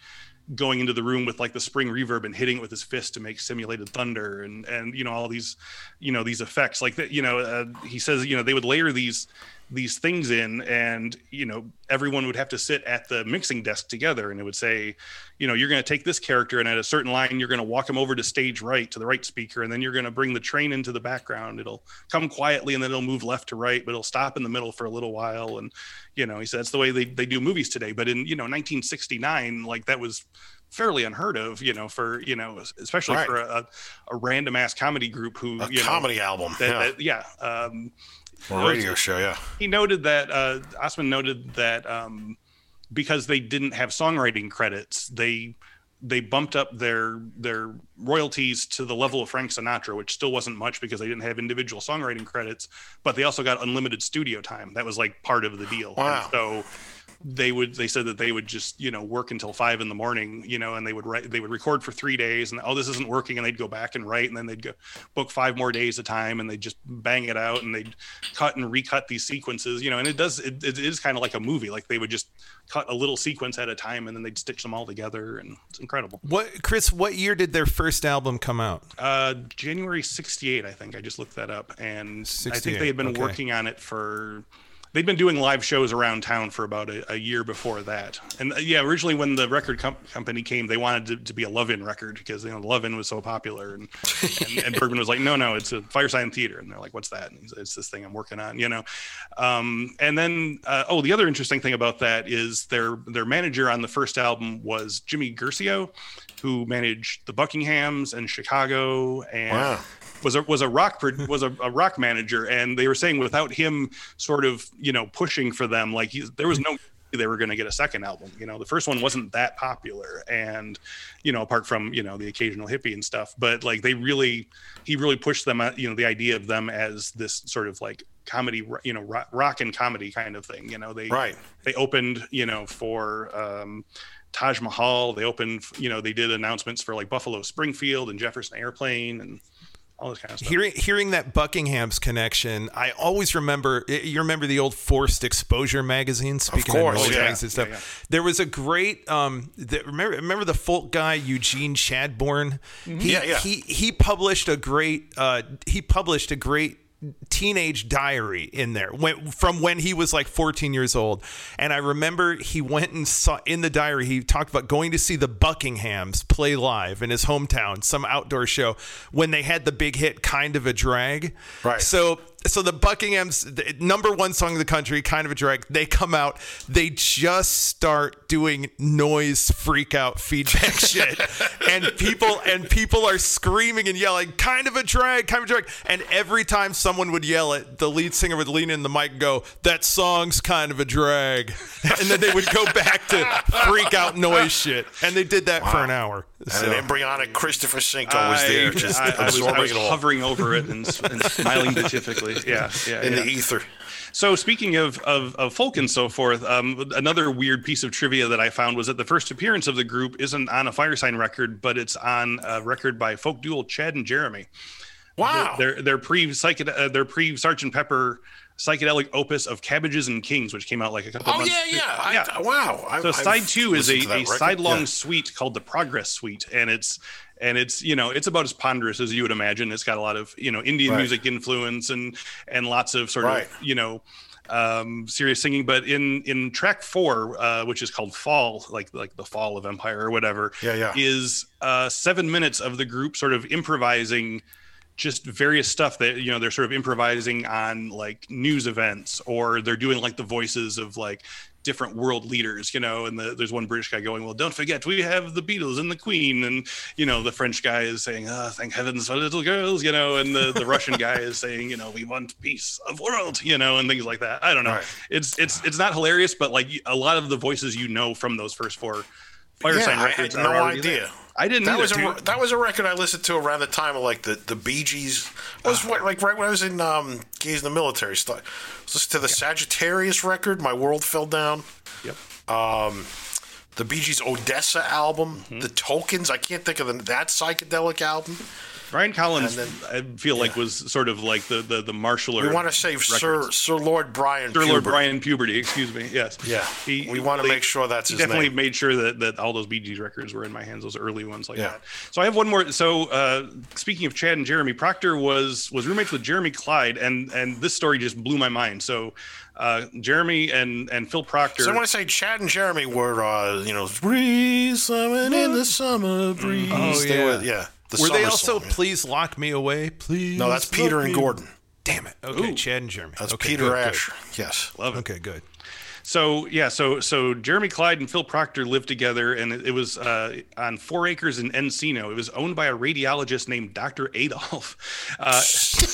going into the room with like the spring reverb and hitting it with his fist to make simulated thunder and and you know all these you know these effects. Like that you know uh, he says you know they would layer these these things in and you know everyone would have to sit at the mixing desk together and it would say you know you're going to take this character and at a certain line you're going to walk him over to stage right to the right speaker and then you're going to bring the train into the background it'll come quietly and then it'll move left to right but it'll stop in the middle for a little while and you know he said that's the way they, they do movies today but in you know 1969 like that was fairly unheard of you know for you know especially Right. for a, a random ass comedy group who a you know, comedy album. that, yeah. that, yeah um or a radio show. Yeah. he noted that uh, Ossman noted that um, because they didn't have songwriting credits, they they bumped up their their royalties to the level of Frank Sinatra, which still wasn't much because they didn't have individual songwriting credits, but they also got unlimited studio time. That was like part of the deal. Wow. And so they would they said that they would just you know work until five in the morning you know and they would write they would record for three days and oh this isn't working and they'd go back and write and then they'd go book five more days of time and they'd just bang it out and they'd cut and recut these sequences you know and it does it, it is kind of like a movie like they would just cut a little sequence at a time and then they'd stitch them all together and it's incredible What, Chris? What year did their first album come out? uh january 68 i think i just looked that up and i think they had been okay. working on it for they'd been doing live shows around town for about a, a year before that. And uh, yeah, originally when the record com- company came, they wanted to, to be a Love-In record because you know Love-In was so popular, and, <laughs> and, and Bergman was like, no, no, it's a Firesign Theater, and they're like, what's that? And he's, it's this thing I'm working on, you know. Um, and then uh, oh, the other interesting thing about that is their their manager on the first album was Jimmy Guercio, who managed the Buckinghams and Chicago and. Wow was a was a rock was a, a, rock manager, and they were saying without him sort of you know pushing for them, like there was no they were going to get a second album. You know, the first one wasn't that popular, and you know, apart from you know the occasional hippie and stuff, but like they really he really pushed them, uh, you know, the idea of them as this sort of like comedy, you know, rock, rock and comedy kind of thing. You know, they right they opened you know for. um Taj Mahal. They opened, you know, they did announcements for like Buffalo Springfield and Jefferson Airplane and all this kind of stuff. Hearing hearing that Buckingham's connection, I always remember. You remember the old Forced Exposure magazine. Speaking of, course, of yeah. and stuff, yeah, yeah. there was a great. Um, the, remember remember the folk guy Eugene Chadbourne. Mm-hmm. He, yeah, yeah. He he published a great. Uh, he published a great teenage diary in there when, from when he was like 14 years old. And I remember he went and saw in the diary, he talked about going to see the Buckinghams play live in his hometown, some outdoor show when they had the big hit, Kind of a Drag. Right. So so the Buckingham's the number one song in the country, kind of a drag. They come out, they just start doing noise freak out feedback <laughs> shit, and people and people are screaming and yelling, kind of a drag, kind of a drag. And every time someone would yell it, the lead singer would lean in the mic and go, "That song's kind of a drag," <laughs> and then they would go back to freak out noise shit, and they did that wow. for an hour. So. And an embryonic Christopher Senko was there, just I, I, was, I was hovering over it and, and smiling <laughs> beatifically. <laughs> Yeah, yeah, in yeah. the ether. So speaking of, of, of folk and so forth, um, another weird piece of trivia that I found was that the first appearance of the group isn't on a Firesign record, but it's on a record by folk duo Chad and Jeremy. Wow, they're they're pre uh, they're pre Sergeant Pepper psychedelic opus of Cabbages and Kings, which came out like a couple. Oh months yeah, yeah, yeah. I, wow. So I've, side two is a, a side long yeah. suite called the Progress Suite, and it's and it's you know it's about as ponderous as you would imagine. It's got a lot of you know Indian right. music influence and and lots of sort right. of you know um serious singing but in in track four uh which is called fall like like the fall of empire or whatever yeah yeah is uh seven minutes of the group sort of improvising just various stuff that you know they're sort of improvising on like news events or they're doing like the voices of like different world leaders you know and the, there's one british guy going well don't forget we have the beatles and the queen and you know the french guy is saying oh thank heavens for little girls you know and the, the russian guy is saying you know we want peace of world you know and things like that i don't know right. it's it's it's not hilarious but like a lot of the voices you know from those first four fire yeah, sign I had no idea there. I didn't. That either, was a dude. that was a record I listened to around the time of like the the Bee Gees. It was what, like right when I was in um Gays in the military. Stuff. Listen to the Sagittarius record. My world fell down. Yep. Um, the Bee Gees Odessa album. Mm-hmm. The Tokens. I can't think of the, that psychedelic album. Brian Collins, And I feel like was sort of like the the the marshaller. We want to save Sir records. Sir Lord Brian. Sir Lord Brian Puberty, excuse me. Yes. Yeah. He, we want to make sure that's he his definitely name. made sure that, that all those Bee Gees records were in my hands, those early ones like Yeah. that. So I have one more. So uh, speaking of Chad and Jeremy, Proctor was was roommates with Jeremy Clyde, and and this story just blew my mind. So uh, Jeremy and and Phil Proctor. So I want to say Chad and Jeremy were, uh, you know, breeze, summer in the summer breeze. Oh, They yeah. were, yeah. The Were they also song, yeah. "Please Lock Me Away"? Please. No, that's Peter and me- Gordon. Damn it. Okay, Ooh. Chad and Jeremy. That's okay, Peter good, good. Asher. Yes. Love it. Okay, good. So yeah, so so Jeremy Clyde and Phil Proctor lived together, and it, it was uh, on four acres in Encino. It was owned by a radiologist named Dr. Adolf. Uh,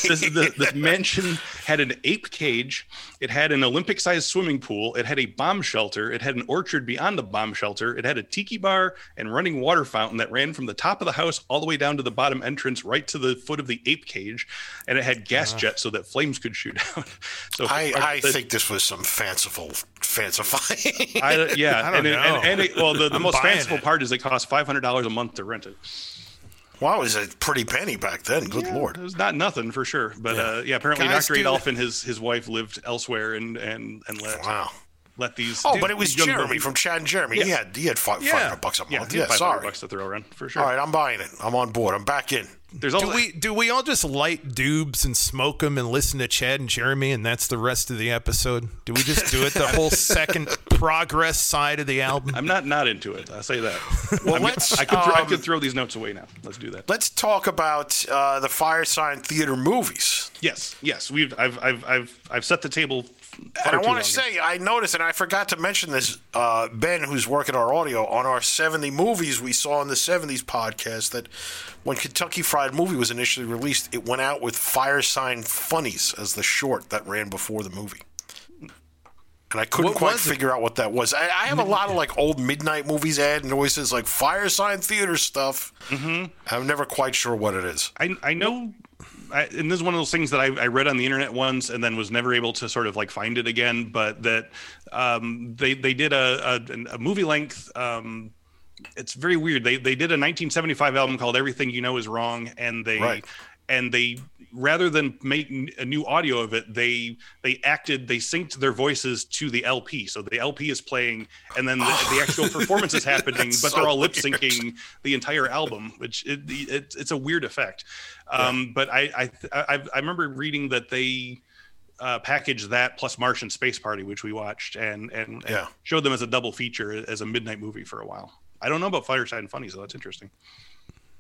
the, the <laughs> mansion had an ape cage. It had an Olympic-sized swimming pool. It had a bomb shelter. It had an orchard beyond the bomb shelter. It had a tiki bar and running water fountain that ran from the top of the house all the way down to the bottom entrance, right to the foot of the ape cage. And it had gas jets so that flames could shoot <laughs> out. So I, I the- think this was some fanciful fancifying. I, <laughs> yeah, I don't and, it- and, and it, well, the, <laughs> the most fanciful it. part is it costs five hundred dollars a month to rent it. wow, it was a pretty penny back then. Good It lord. It was not nothing for sure, but Yeah. uh, yeah, apparently Guys Dr. do Adolf and his his wife lived elsewhere and and and let Wow. let these. Oh, dude, but it was Jeremy people- from Chad and Jeremy. He Yeah. had he had five Yeah. hundred bucks a yeah, month. he had Yeah, 500 sorry. bucks to throw around for sure. All right, I'm buying it. I'm on board. I'm back in. There's also do we do we all just light dubs and smoke them and listen to Chad and Jeremy and that's the rest of the episode? Do we just do it the <laughs> whole second progress side of the album? I'm not not into it. I'll say that. Well, I'm- let's, I could throw, I um, could throw these notes away now. Let's do that. Let's talk about uh, the Firesign Theater movies. Yes, yes. We've I've I've I've I've set the table. And I want to say, I noticed, and I forgot to mention this, uh, Ben, who's working our audio, on our 70 movies we saw in the 70s podcast, that when Kentucky Fried Movie was initially released, it went out with Firesign Funnies as the short that ran before the movie. And I couldn't What quite figure out what that was. I, I have a lot of like old midnight movies ad, and it like Firesign Theater stuff. Mm-hmm. I'm never quite sure what it is. I I know, I, and this is one of those things that I, I read on the internet once and then was never able to sort of like find it again. But that um, they they did a a, a movie length. Um, it's very weird. They they did a 1975 album called Everything You Know Is Wrong, and they Right. and they rather than make a new audio of it, they they acted they synced their voices to the LP. So the LP is playing, and then the, the actual <laughs> performance is happening, but so they're all lip syncing the entire album, which it, it, it's a weird effect. Um, But I I, I I remember reading that they uh, packaged that plus Martian Space Party, which we watched, and and, and Yeah. showed them as a double feature as a midnight movie for a while. I don't know about Fireside and Funny, so that's interesting.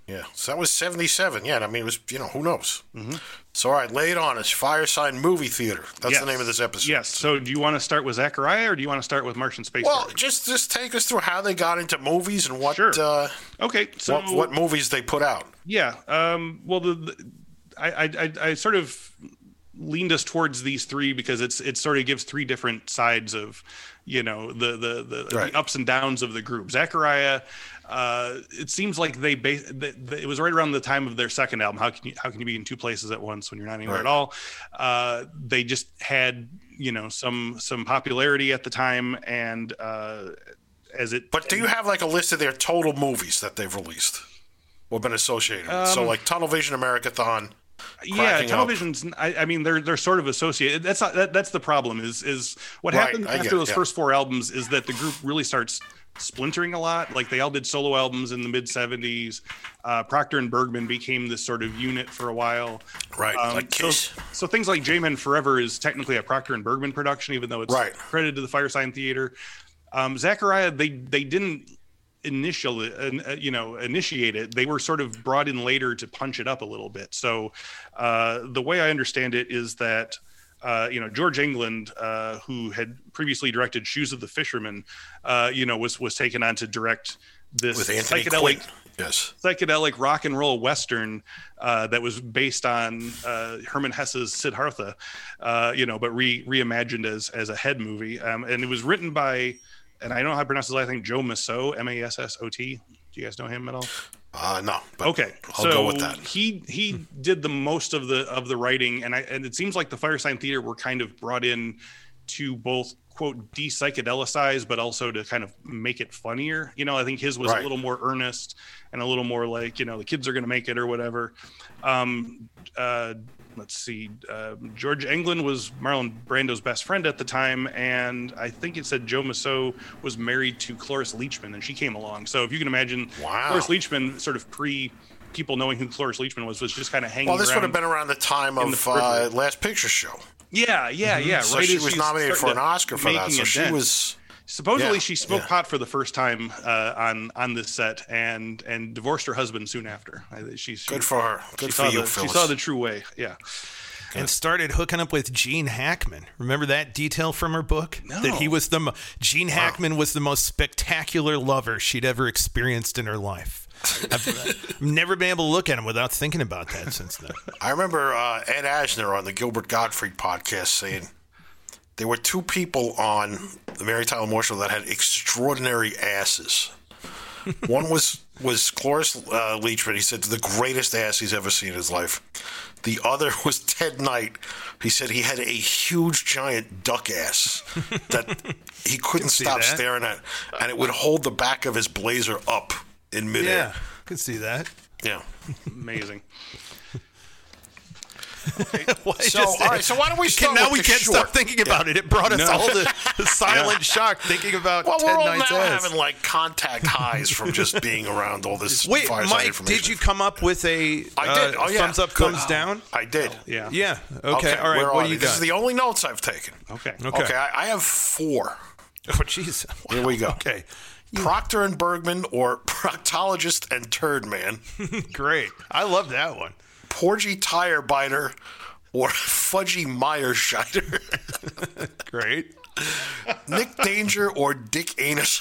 Yeah, so that was 77. Yeah, I mean, it was, you know, who knows? Mm-hmm. So, all right, lay it on us. Fireside Movie Theater. That's Yes. the name of this episode. Yes. So, do you want to start with Zachariah, or do you want to start with Martian Space Well, Party? just just take us through how they got into movies and what Sure. uh, Okay. So, what, what movies they put out. Yeah. Um, well, the, the I, I I I sort of leaned us towards these three because it's it sort of gives three different sides of you know the the the, Right. the ups and downs of the group. Zachariah. Uh, it seems like they, ba- they, they it was right around the time of their second album. How can you how can you be in two places at once when you're not anywhere Right. at all? Uh, they just had you know some some popularity at the time, and uh, as it But do you have like a list of their total movies that they've released or been associated with? so, like Tunnel Vision Americathon. yeah television's I, I mean they're they're sort of associated that's not that, that's the problem is is what Right, happened I get after those yeah. first four albums is that the group really starts splintering a lot. Like they all did solo albums in the mid 70s uh, proctor and bergman became this sort of unit for a while. Right, Um, like so, so things like J-Men Forever is technically a proctor and bergman production even though it's Right. credited to the firesign theater. Um, zachariah they they didn't initially uh, you know initiate it. They were sort of brought in later to punch it up a little bit. So uh, the way i understand it is that uh, you know George Englund, uh, who had previously directed Shoes of the Fisherman, uh, you know was was taken on to direct this psychedelic Quinn. Yes. psychedelic rock and roll western uh, that was based on uh, Herman Hesse's Siddhartha, uh, you know, but re reimagined as as a head movie, um, and it was written by, and I don't know how to pronounce his last name, Joe Massot, M A S S O T. Do you guys know him at all? Uh, no. But Okay, I'll so go with that. he he did the most of the of the writing, and I and it seems like the Firesign Theater were kind of brought in to both quote de psychedelicize, but also to kind of make it funnier. You know, I think his was Right. a little more earnest and a little more like you know the kids are going to make it or whatever. Um, uh, let's see, uh, George Englund was Marlon Brando's best friend at the time, and I think it said Joe Massot was married to Cloris Leachman, and she came along. So if you can imagine, Wow. Cloris Leachman, sort of pre people knowing who Cloris Leachman was, was just kind of hanging. Well, this would have been around the time of the uh. Last Picture Show. Yeah, yeah, yeah. So right she was nominated for an Oscar for that. So she dent. was. Supposedly yeah, she smoked yeah. pot for the first time uh, on on this set and and divorced her husband soon after. I- She, Good for her. Good for you, the, Phyllis. She saw the true way. Yeah. and started hooking up with Gene Hackman. Remember that detail from her book? No. That he was the mo- Gene Hackman was the most spectacular lover she'd ever experienced in her life. <laughs> I've, I've never been able to look at him without thinking about that since then. <laughs> I remember uh, Ed Asner on the Gilbert Gottfried podcast saying there were two people on the Mary Tyler Moore show that had extraordinary asses. <laughs> One was was Cloris uh, Leachman. He said the greatest ass he's ever seen in his life. The other <laughs> was Ted Knight. He said he had a huge, giant duck ass <laughs> that he couldn't stop that. staring at, and it would hold the back of his blazer up in midair. Yeah, could see that. Yeah. Amazing. <laughs> Well, I So, all right, so why don't we Can- now with we the can't short? stop thinking about it. It brought us all the, <laughs> the silent shock thinking about Well, Ted we're all Knight's now ass. having like contact highs from just being around all this. Wait, fireside Mike, information. did you come up with a I uh, did. Oh, yeah. thumbs up, Good. thumbs down? I did. Yeah. Yeah. Okay. All right. What do you they? This got? is the only notes I've taken. Okay. Okay. Okay, I, I have four. <laughs> oh, jeez. Here we go. Okay. Proctor and Bergman or proctologist and turd man, Great. I love that one. Porgie Tirebiter or fudgy Meyer Scheider, <laughs> Great. Nick Danger or Dick Anus.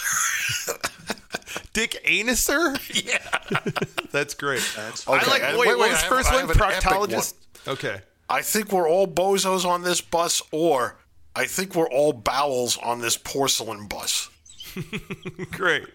Dick Anuser? Yeah. <laughs> That's great. I Okay, like. and Wait, wait, what wait, was the have- first I one? have an epic Proctologist. Okay. I think we're all bozos on this bus, or I think we're all bowels on this porcelain bus. <laughs> Great.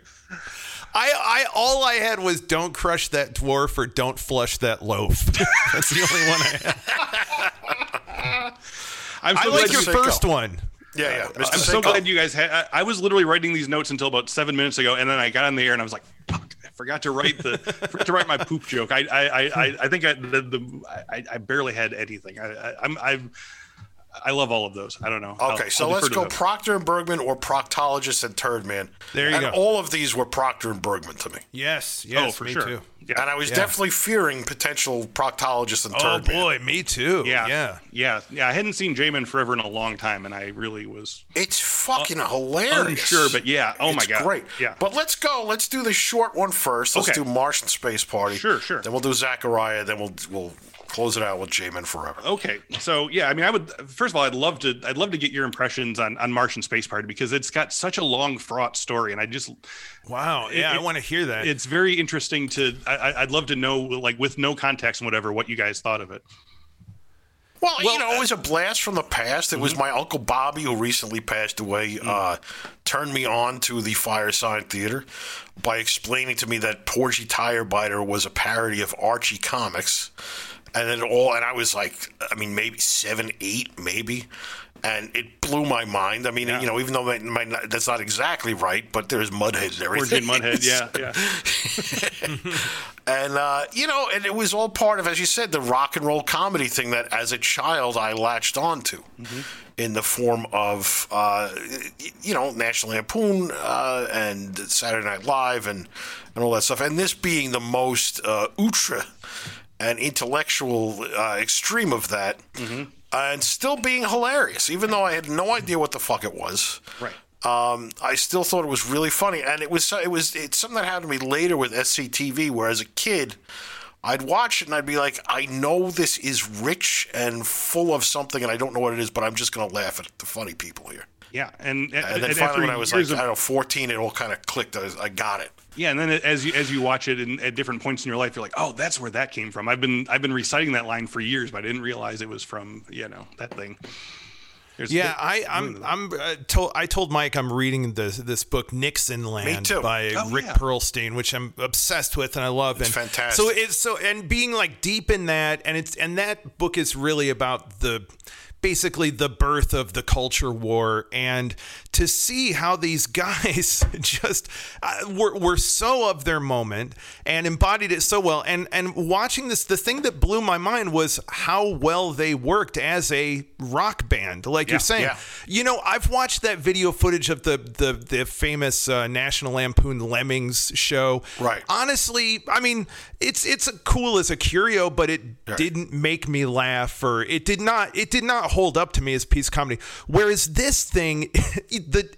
I, I all I had was don't crush that dwarf or don't flush that loaf. <laughs> That's the only one I had. <laughs> I'm I like your Seiko. first one. Yeah, yeah. Mr. I'm so Seiko. glad you guys had. I, I was literally writing these notes until about seven minutes ago, and then I got on the air and I was like, "Fuck! I forgot to write the forgot <laughs> to write my poop joke." I I I, I, I think I the, the I, I barely had anything. I, I I'm I'm I love all of those. I don't know. I'll- Okay, so I'll let's go them. Proctor and Bergman or proctologist and turd man. There you and go. all of these were Proctor and Bergman to me. Yes. Oh, yes. oh, for me sure. too. Yeah. And I was Yeah. definitely fearing potential proctologist and Turdman. Oh turd man. boy, me too. yeah, Yeah. yeah, yeah. I hadn't seen J-Men forever in a long time, and I really was It's fucking hilarious. Sure, But yeah, oh my god, great. Yeah, But let's go. Let's do the short one first. Let's Okay. do Martian Space Party. Sure, sure. Then we'll do Zachariah. Then we'll we'll close it out with J-Men Forever. Okay, so yeah, I mean, I would first of all, I'd love to, I'd love to get your impressions on on Martian Space Party because it's got such a long, fraught story, and I just, Wow. Yeah, It- I want to hear that. it's very interesting to, I, I- I'd love to know, like, with no context and whatever, what you guys thought of it. Well, Well, you know, it was a blast from the past. It was my uncle Bobby who recently passed away. Uh, turned me on to the Firesign Theater by explaining to me that Porgie Tirebiter was a parody of Archie comics, and it all. And I was like, I mean, maybe seven, eight, maybe. And it blew my mind. I mean, you know, even though my, my, that's not exactly right, but there's mudheads and everything. Mudhead, yeah, yeah. <laughs> And uh, you know, and it was all part of, as you said, the rock and roll comedy thing that, as a child, I latched onto, in the form of, uh, you know, National Lampoon uh, and Saturday Night Live and and all that stuff. And this being the most uh, and intellectual uh, extreme of that, and still being hilarious, even though I had no idea what the fuck it was Right. um, I still thought it was really funny, and it was it was it's something that happened to me later with SCTV, where as a kid, I'd watch it and I'd be like, I know this is rich and full of something, and I don't know what it is, but I'm just going to laugh at the funny people here. Yeah, and And then and finally, when I was like, of- I don't know, 14, it all kind of clicked. I, was, I got it. yeah, and then as you as you watch it in, at different points in your life, you're like, oh, that's where that came from. I've been I've been reciting that line for years, but I didn't realize it was from you know that thing. There's- Yeah, I, I'm. I'm. Uh, told, I told Mike I'm reading this this book Nixon Land by Oh, Rick yeah. Perlstein, which I'm obsessed with and I love. It's and fantastic. So it's so and being like deep in that, and it's and that book is really about the basically the birth of the culture war. And to see how these <laughs> guys just uh, were, were so of their moment and embodied it so well. And and watching this the thing that blew my mind was how well they worked as a rock band like you're saying. yeah. you know i've watched that video footage of the the, the famous uh, national lampoon lemmings show. Right. honestly i mean it's it's cool as a curio but it didn't make me laugh or it did not it did not hold up to me as piece comedy whereas this thing <laughs> the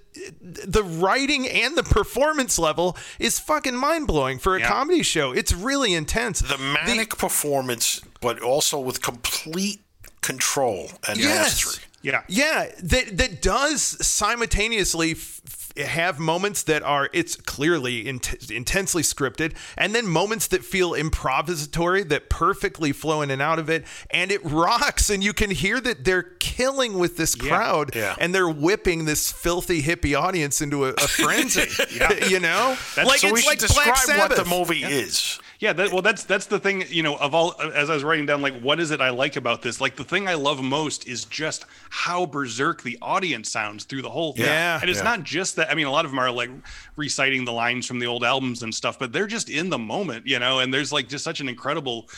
the writing and the performance level is fucking mind-blowing for a Yeah. comedy show it's really intense The manic performance, but also with complete control and Yes. mastery. yeah, Yeah, that that does simultaneously f- have moments that are it's clearly int- intensely scripted, and then moments that feel improvisatory that perfectly flow in and out of it, and it rocks, and you can hear that they're killing with this crowd, Yeah. and they're whipping this filthy hippie audience into a, a frenzy. <laughs> <laughs> You know, That's- like so it's like describe Black Sabbath. what the movie is. Yeah, that, well, that's that's the thing. You know, of all as I was writing down, like, what is it I like about this? Like, the thing I love most is just how berserk the audience sounds through the whole thing. Yeah, and it's yeah. not just that. I mean, a lot of them are like reciting the lines from the old albums and stuff, but they're just in the moment, you know. And there's like just such an incredible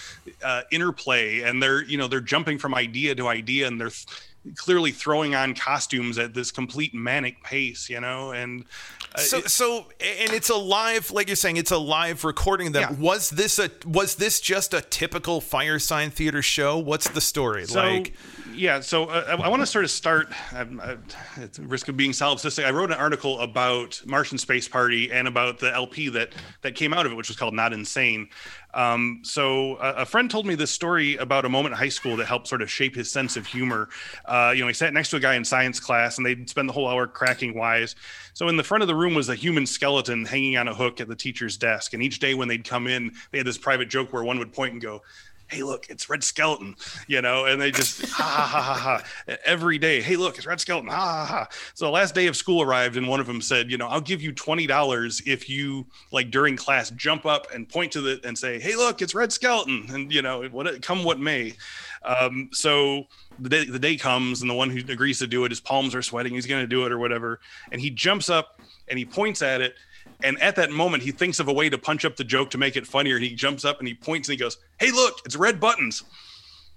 uh, interplay, and they're you know they're jumping from idea to idea, and they're th- clearly throwing on costumes at this complete manic pace, you know. And Uh, so, it- so, and it's a live, like you're saying, it's a live recording. That Yeah. was this a was this just a typical Firesign Theater show? What's the story So, like? Yeah, so uh, I, I want to sort of start I'm, I, at the risk of being solipsistic. I wrote an article about Martian Space Party and about the LP that that came out of it, which was called Not Insane. Um, so a, a friend told me this story about a moment in high school that helped sort of shape his sense of humor. Uh, you know, he sat next to a guy in science class, and they'd spend the whole hour cracking wise. So in the front of the room was a human skeleton hanging on a hook at the teacher's desk, and each day when they'd come in, they had this private joke where one would point and go hey look it's red skeleton you know and they just ha ha ha ha every day hey look it's red skeleton ha ha ha. So the last day of school arrived and one of them said you know i'll give you $20 if you like during class jump up and point to the and say hey look it's red skeleton and you know what come what may. Um, so the day the day comes and the one who agrees to do it his palms are sweating he's going to do it or whatever and he jumps up and he points at it and at that moment, he thinks of a way to punch up the joke to make it funnier. And he jumps up and he points and he goes, Hey, look, it's red buttons.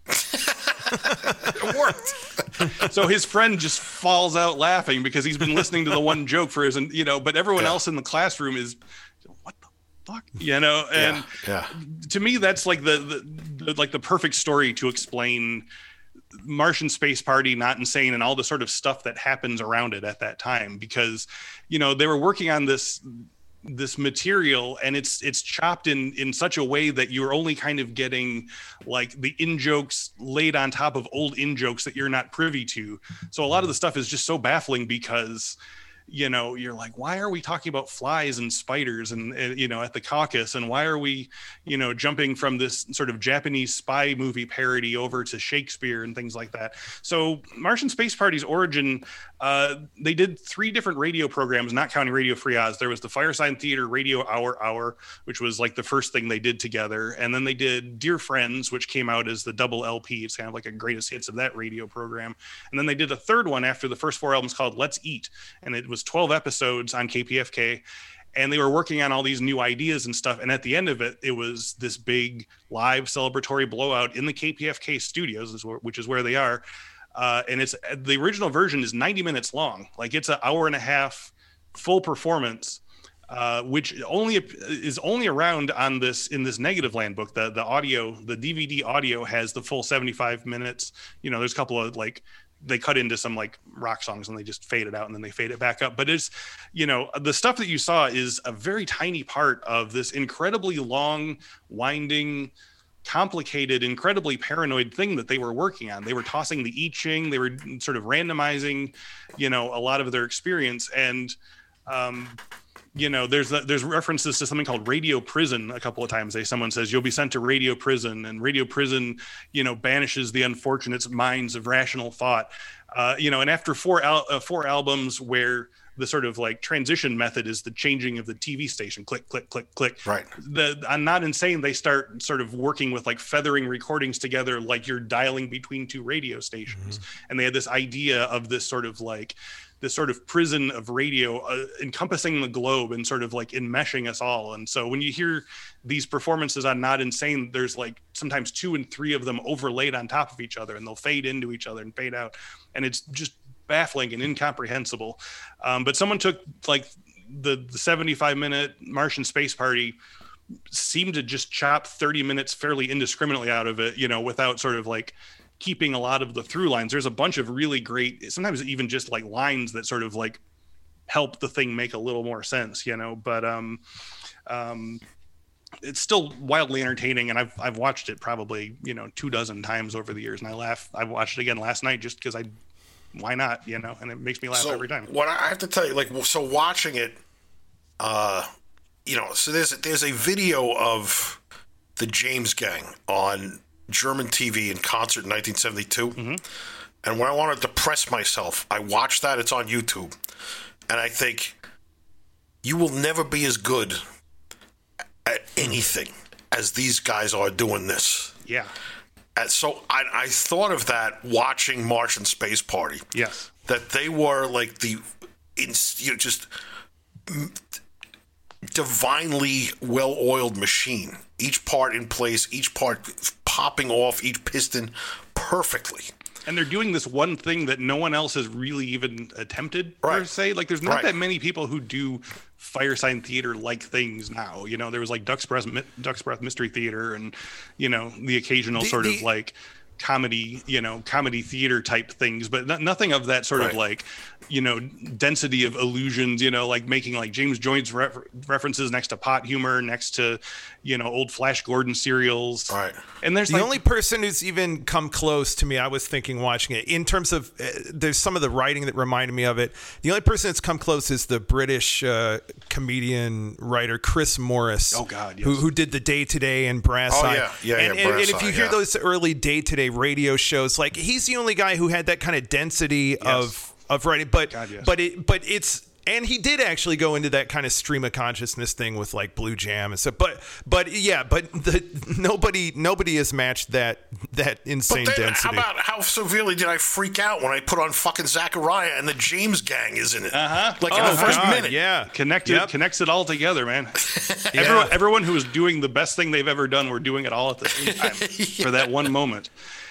<laughs> It worked. So his friend just falls out laughing because he's been listening to the one joke for his, you know, but everyone Yeah. else in the classroom is, What the fuck? You know, and yeah. to me, that's like the, the, the like the perfect story to explain Martian Space Party, Not Insane, and all the sort of stuff that happens around it at that time. Because, you know, they were working on this this material and it's it's chopped in in such a way that you're only kind of getting like the in jokes laid on top of old in jokes that you're not privy to so a lot of the stuff is just so baffling because you know you're like why are we talking about flies and spiders and, and you know at the caucus? And why are we you know jumping from this sort of japanese spy movie parody over to shakespeare and things like that? So martian space party's origin uh, they did three different radio programs not counting radio free oz. There was the firesign theater radio hour hour which was like the first thing they did together. And then they did dear friends which came out as the double lp it's kind of like a greatest hits of that radio program. And then they did a third one after the first four albums called let's eat. And it was 12 episodes on kpfk and they were working on all these new ideas and stuff and at the end of it it was this big live celebratory blowout in the kpfk studios which is where they are uh, and it's the original version is 90 minutes long. Like it's an hour and a half full performance uh, which only is only around on this in this negative land book. The the audio the dvd audio has the full 75 minutes. You know there's a couple of like they cut into some like rock songs and they just fade it out and then they fade it back up. But it's you know the stuff that you saw is a very tiny part of this incredibly long winding complicated incredibly paranoid thing that they were working on. They were tossing the i ching they were sort of randomizing you know a lot of their experience. And um you know there's there's references to something called radio prison a couple of times. They someone says you'll be sent to radio prison and radio prison you know banishes the unfortunate minds of rational thought. Uh, you know and after four al- uh, four albums where the sort of like transition method is the changing of the TV station click click click click. Right. the I'm not insane they start sort of working with like feathering recordings together like you're dialing between two radio stations. And they had this idea of this sort of like this sort of prison of radio uh, encompassing the globe and sort of like enmeshing us all. And so when you hear these performances on not insane there's like sometimes two and three of them overlaid on top of each other and they'll fade into each other and fade out. And it's just baffling and incomprehensible. Um, but someone took like the, the 75 minute martian space party seemed to just chop 30 minutes fairly indiscriminately out of it you know without sort of like keeping a lot of the through lines there's a bunch of really great sometimes even just like lines that sort of like help the thing make a little more sense you know but um um it's still wildly entertaining and I've I've watched it probably, you know, two dozen times over the years and I laugh. I watched it again last night just because I why not, you know, and it makes me laugh so every time. What I have to tell you, like, so watching it, uh, you know, so there's there's a video of the James Gang on German TV in concert in 1972, Mm-hmm. and when I want to depress myself, I watch that. It's on YouTube, and I think you will never be as good at anything as these guys are doing this. Yeah. And so I, I thought of that watching Martian Space Party. Yes. That they were like the, in, you know, just divinely well-oiled machine. Each part in place, each part popping off, each piston perfectly. And they're doing this one thing that no one else has really even attempted per se. Like, there's not Right. that many people who do firesign theater like things now. You know, there was like Duck's Breath, Duck's Breath Mystery Theater, and you know the occasional The- sort of like comedy, you know, comedy theater type things, but no- nothing of that sort of like, you know, density of illusions. You know, like making like James Joyce refer- references next to pot humor, next to, you know, old Flash Gordon serials. Right. And there's The like, only person who's even come close to me, I was thinking watching it, in terms of uh, there's some of the writing that reminded me of it. The only person that's come close is the British uh, comedian writer Chris Morris. Oh, God, who, yes. who did the Day Today and Brass Oh, Eye. yeah. Yeah, and, yeah, and, Brass and if you Eye, hear yeah. those early Day Today radio shows, like he's the only guy who had that kind of density of of writing. But God, yes. but it but it's and he did actually go into that kind of stream of consciousness thing with like Blue Jam and stuff. But but yeah, but the <laughs> nobody nobody has matched that that insane But then, density. how about how severely did I freak out when I put on fucking Zachariah and the James Gang is in it? Uh-huh. Like in Oh, the first God, minute. yeah, connected Yep. connects it all together man <laughs> everyone, everyone who was doing the best thing they've ever done were doing it all at the same <laughs> time for that one moment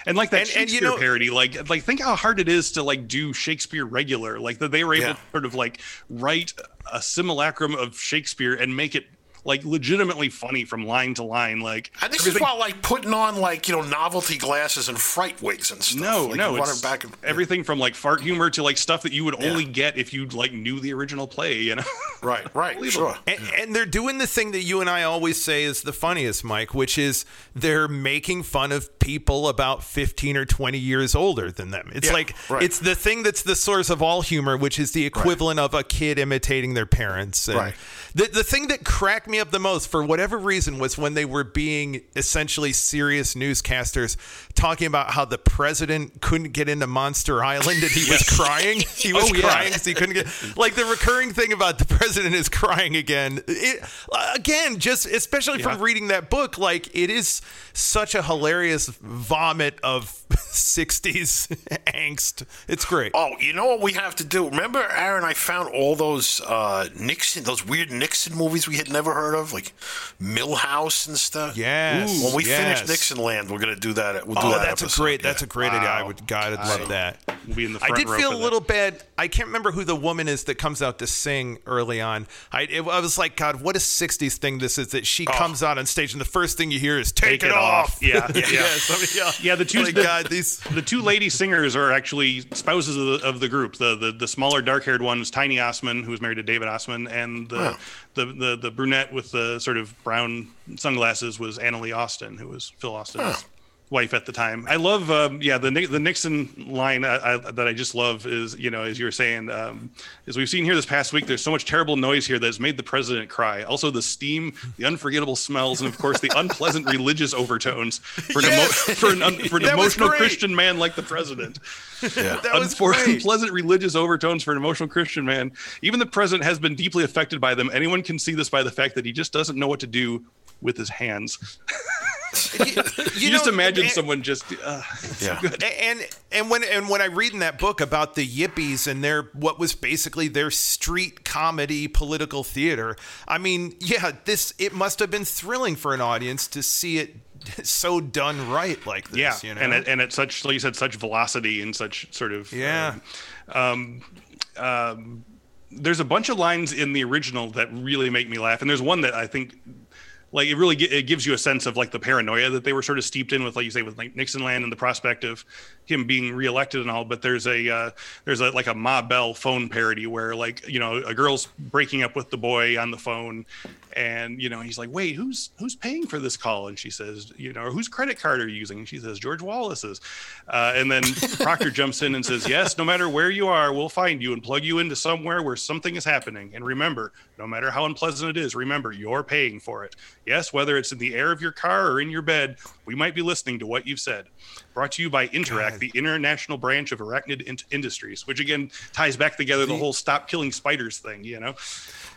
and like that And- and you Shakespeare know- parody, like like think how hard it is to like do Shakespeare regular, like that they were able Yeah. to sort of like write a simulacrum of Shakespeare and make it like legitimately funny from line to line. Like And this is everything- while like putting on like you know novelty glasses and fright wigs and stuff. No, like, no, running it's back and everything from like fart humor to like stuff that you would only get if you like knew the original play. You know, <laughs> Right, right, sure. And, and they're doing the thing that you and I always say is the funniest, Mike, which is they're making fun of people about 15 or 20 years older than them. It's Yeah, like, right. it's the thing that's the source of all humor, which is the equivalent of a kid imitating their parents. And Right. The, the thing that cracked me up the most, for whatever reason, was when they were being essentially serious newscasters talking about how the president couldn't get into Monster Island and he was <laughs> crying. He was Oh, crying because he couldn't get. Like the recurring thing about the president is crying again. It, again, just especially from reading that book, like it is such a hilarious vomit of <laughs> 60s angst. It's great. Oh, you know what we have to do? Remember, Aaron, I found all those uh, Nixon, those weird Nixon movies we had never heard of, like Millhouse and stuff. Yes. When we yes. finish Nixon Land, we're gonna do that. We'll do Oh, that that's a episode. great. That's Yeah. a great idea. I would. God, I'd love that. We'll be in the I did row feel a that. little bad. I can't remember who the woman is that comes out to sing early on. I, it, I was like, God, what a '60s thing this is that she oh. comes out on stage and the first thing you hear is "Take, Take it, it off." off. Yeah, <laughs> yeah, yeah. somebody else. Yeah, the two- Like, the- God, these. the two lady singers are actually spouses of the, of the group. The, the the smaller dark haired one is Tiny Ossman, who was married to David Ossman, and the, the the the brunette with the sort of brown sunglasses was Annalie Austin, who was Phil Austin's wife at the time. I love, um, yeah, the the Nixon line I, I, that I just love is you know as you were saying, um, as we've seen here this past week, there's so much terrible noise here that has made the president cry. Also, the steam, the unforgettable smells, and of course the unpleasant <laughs> religious overtones for an, emo- <laughs> for an, un- for an emotional. Christian man like the president. Yeah. That was Unfor- great. unpleasant religious overtones for an emotional Christian man. Even the president has been deeply affected by them. Anyone can see this by the fact that he just doesn't know what to do with his hands. <laughs> You, You, just know, imagine and- someone just. Uh, <laughs> Yeah. and and when and when I read in that book about the Yippies and their what was basically their street comedy political theater, I mean, yeah, this it must have been thrilling for an audience to see it <laughs> so done right like this. yeah, you know? and at, and at such, like you said, such velocity and such sort of. Yeah. um, um, there's a bunch of lines in the original that really make me laugh, and there's one that I think, like, it really it gives you a sense of like the paranoia that they were sort of steeped in with, like you say, with like Nixon land and the prospect of him being reelected and all. But there's a uh, there's a like a Ma Bell phone parody where like you know a girl's breaking up with the boy on the phone, and you know he's like, wait, who's who's paying for this call? And she says, you know, whose credit card are you using? And she says, George Wallace's. Uh, and then <laughs> Proctor jumps in and says, yes, no matter where you are, we'll find you and plug you into somewhere where something is happening. And remember, no matter how unpleasant it is, remember you're paying for it. Yes, whether it's in the air of your car or in your bed, we might be listening to what you've said. Brought to you by Interact, God. the international branch of arachnid in- industries, which again ties back together the, whole "stop killing spiders" thing. You know,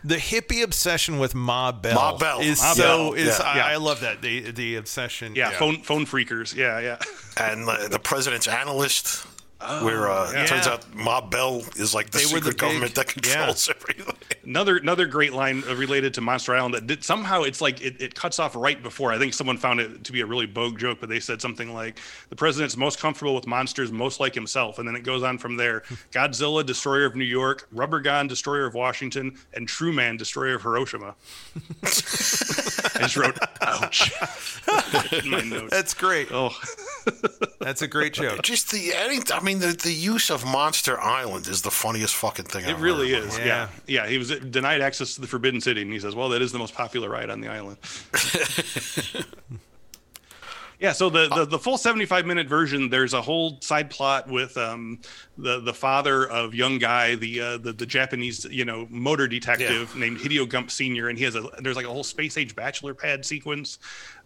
The hippie obsession with Ma Bell, Ma Bell. is Ma so Bell, is yeah. I, Yeah. I love that the the obsession. yeah, phone phone freakers. Yeah, yeah. <laughs> and uh, the president's analyst, where uh, it turns out Ma Bell is like the They were the secret government that controls <laughs> everything. Another another great line uh, related to Monster Island that did, somehow it's like it, it cuts off right before. I think someone found it to be a really bogue joke, but they said something like the president's most comfortable with monsters, most like himself, and then it goes on from there. <laughs> Godzilla, destroyer of New York, Rubbergon, destroyer of Washington, and True Man, destroyer of Hiroshima. <laughs> I just wrote, ouch, in my notes. That's great. Oh, That's a great joke. Just the, any, I mean, the, the use of Monster Island is the funniest fucking thing. it I've really heard. is. Yeah. Yeah. yeah, He was denied access to the Forbidden City, and he says, "Well, that is the most popular ride on the island." <laughs> Yeah, so the, the the full 75 minute version, there's a whole side plot with um the the father of young guy, the uh, the, the Japanese you know motor detective named Hideo Gump Senior, and he has a there's like a whole space age bachelor pad sequence.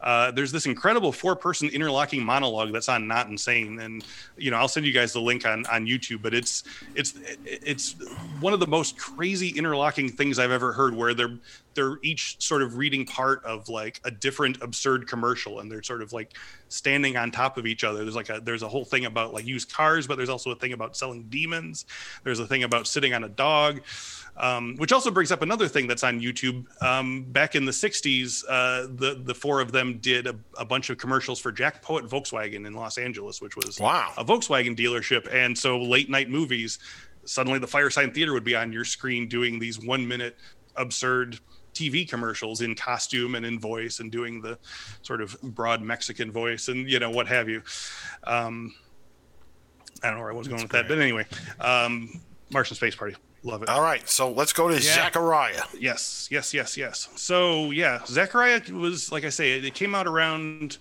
Uh, there's this incredible four person interlocking monologue that's on Not Insane, and you know I'll send you guys the link on on YouTube, but it's it's it's one of the most crazy interlocking things I've ever heard, where they're they're each sort of reading part of like a different absurd commercial and they're sort of like standing on top of each other. There's like a there's a whole thing about like used cars but there's also a thing about selling demons. There's a thing about sitting on a dog um, which also brings up another thing that's on YouTube. Um, back in the '60s, uh, the the four of them did a, a bunch of commercials for Jack Poet Volkswagen in Los Angeles, which was Wow. a Volkswagen dealership. And so late night movies, suddenly the Firesign Theater would be on your screen doing these one minute absurd TV commercials in costume and in voice and doing the sort of broad Mexican voice and you know what have you. Um, I don't know where I was going with that, but anyway, um, Martian Space Party, love it. All right, so let's go to Zachariah. Yes, yes, yes, yes. So yeah, Zachariah was like I say, it, it came out around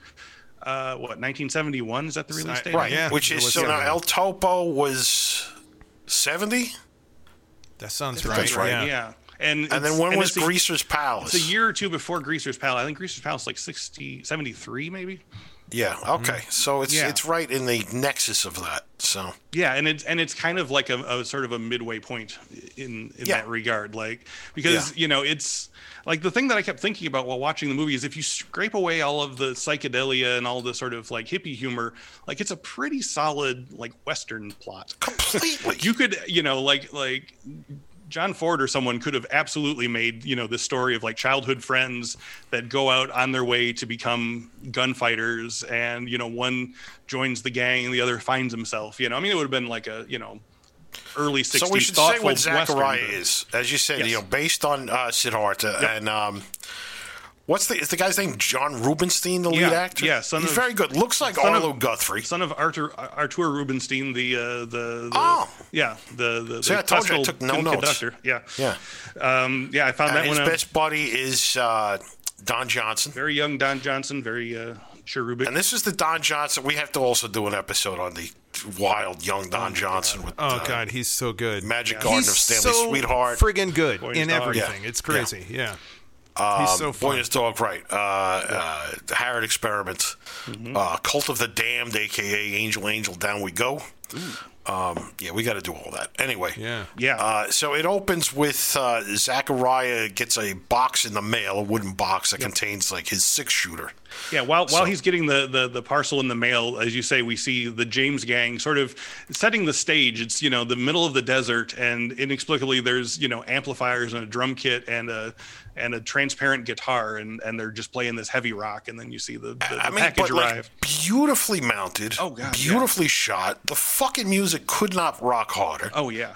uh, what 1971? Is that the release date? Right, Yeah, which is so now El Topo was 70, That sounds right. That's right. right, Yeah. Yeah. And, and then when and was it's a- Greaser's Palace? It's a year or two before Greaser's Palace. I think Greaser's Palace like 60, 73 maybe. Yeah, mm-hmm. okay, so it's Yeah. it's right in the nexus of that. So Yeah, and it's and it's kind of like a, a sort of a midway point in in Yeah. that regard, like because Yeah. you know it's like the thing that I kept thinking about while watching the movie is if you scrape away all of the psychedelia and all the sort of like hippie humor, like it's a pretty solid like western plot. completely. <laughs> You could you know like like. John Ford or someone could have absolutely made, you know, this story of like childhood friends that go out on their way to become gunfighters and, you know, one joins the gang and the other finds himself, you know. I mean, it would have been like a, you know, early 60s so we should say what Zachariah Western. is, as you said, Yes. you know, based on uh, Siddhartha and um, what's the is the guy's name? John Rubinstein, the lead Yeah, actor. yeah, son he's of- very good. Looks like son of- Guthrie. Son of Arthur Artur Rubinstein, the uh, the, the Oh. yeah the the, See, the I told you I took no con- notes. conductor. Yeah, Yeah, um, yeah. I found and that his one out. best buddy is uh, Don Johnson. Very young Don Johnson, very uh, cherubic. And this is the Don Johnson. We have to also do an episode on the wild young Don Johnson with Oh uh, God, he's so good. Magic Garden he's of Stanley so Sweetheart. friggin' good Boy, in everything. Yeah. It's crazy. Yeah. Um, he's so fun. Boy, his dog, right? Uh, uh, the Harrad Experiment, Mm-hmm. uh, Cult of the Damned, aka Angel Angel, Down We Go. Um, yeah, we got to do all that. Anyway, Yeah. yeah, Uh, so it opens with uh, Zachariah gets a box in the mail, a wooden box that contains like his six shooter. Yeah, while while So- he's getting the, the the parcel in the mail, as you say, we see the James gang sort of setting the stage. It's you know the middle of the desert, and inexplicably there's you know amplifiers and a drum kit and a and a transparent guitar, and and they're just playing this heavy rock, and then you see the, the, the I mean, package but like arrive. beautifully mounted, Oh, God, beautifully shot. The fucking music could not rock harder. Oh yeah.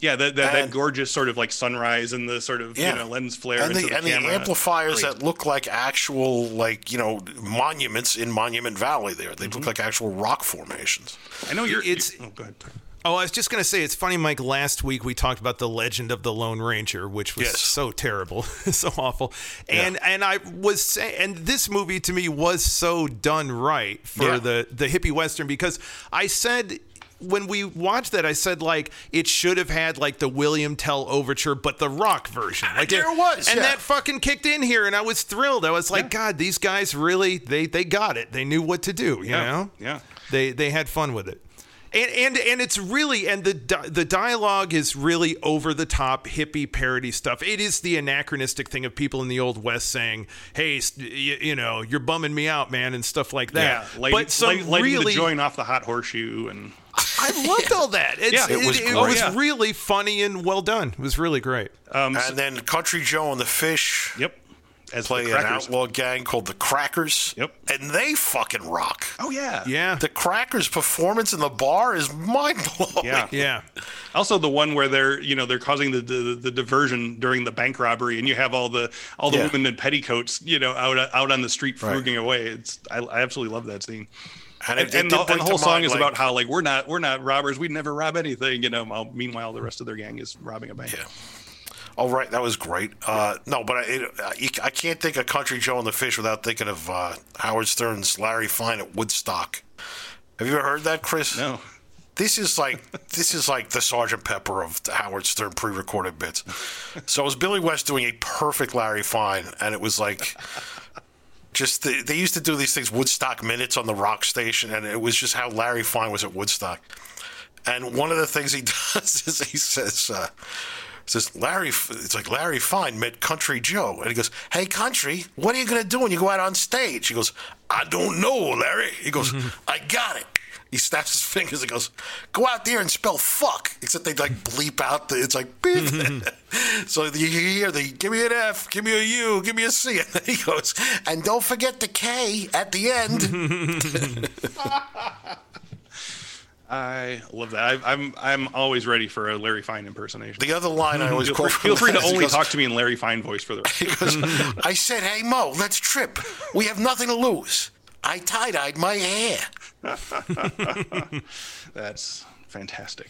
Yeah, that, that, that gorgeous sort of like sunrise and the sort of Yeah. you know lens flare and into the, the, and the amplifiers Great. that look like actual like you know monuments in Monument Valley. There, they Mm-hmm. look like actual rock formations. I know you're. It's- oh, go ahead. Oh, I was just gonna say it's funny, Mike. Last week we talked about the Legend of the Lone Ranger, which was Yes. so terrible, <laughs> so awful, and and I was saying, and this movie to me was so done right for Yeah. the the hippie western because I said. When we watched that, I said like it should have had like the William Tell overture, but the rock version. <laughs> Like There it was, and yeah. that fucking kicked in here, and I was thrilled. I was like, God, these guys really they they got it. They knew what to do. You Yeah, know? yeah. They they had fun with it. And, and and it's really and the di- the dialogue is really over the top hippie parody stuff. It is the anachronistic thing of people in the old west saying, "Hey, you, you know, you're bumming me out, man," and stuff like that. Yeah, lighting, but some light- really the joint off the hot horseshoe and <laughs> I loved all that. It's, Yeah, it, it was it great. was Yeah. really funny and well done. It was really great. um, And then Country Joe and the Fish yep, as play the an outlaw gang called the Crackers. Yep. And they fucking rock. Oh yeah, Yeah, The Crackers' performance in the bar is mind blowing. Yeah. <laughs> yeah. Also, the one where they're you know they're causing the, the the diversion during the bank robbery, and you have all the all the Yeah. women in petticoats, you know, out out on the street Right. away. It's I, I absolutely love that scene. And, And, and, the, and the whole song mind, is like- about how like we're not we're not robbers, we'd never rob anything, you know. while- Meanwhile, the rest of their gang is robbing a bank. Yeah. Oh, right. That was great. Uh, no, but I, it, uh, you, I can't think of Country Joe and the Fish without thinking of uh, Howard Stern's Larry Fine at Woodstock. Have you ever heard that, Chris? No, This is like <laughs> this is like the Sergeant Pepper of Howard Stern pre-recorded bits. So it was Billy West doing a perfect Larry Fine, and it was like just the, they used to do these things Woodstock minutes on the rock station, and it was just how Larry Fine was at Woodstock. And one of the things he <laughs> does is he says. Uh, Says Larry, it's like Larry Fine met Country Joe, and he goes, "Hey, Country, what are you gonna do when you go out on stage?" He goes, "I don't know, Larry." He goes, <laughs> "I got it." He snaps his <laughs> fingers and goes, "Go out there and spell fuck." Except they like bleep out the. It's like beep. <laughs> so you hear the give me an F, give me a U, give me a C, and then he goes, "And don't forget the K at the end." I love that. I, I'm I'm always ready for a Larry Fine impersonation. the other line I always Feel quote free, feel free to that is he only goes, talk to me in Larry Fine voice for the rest. <laughs> <laughs> I said, hey, Mo, let's trip. We have nothing to lose. I tie dyed my hair. <laughs> That's fantastic.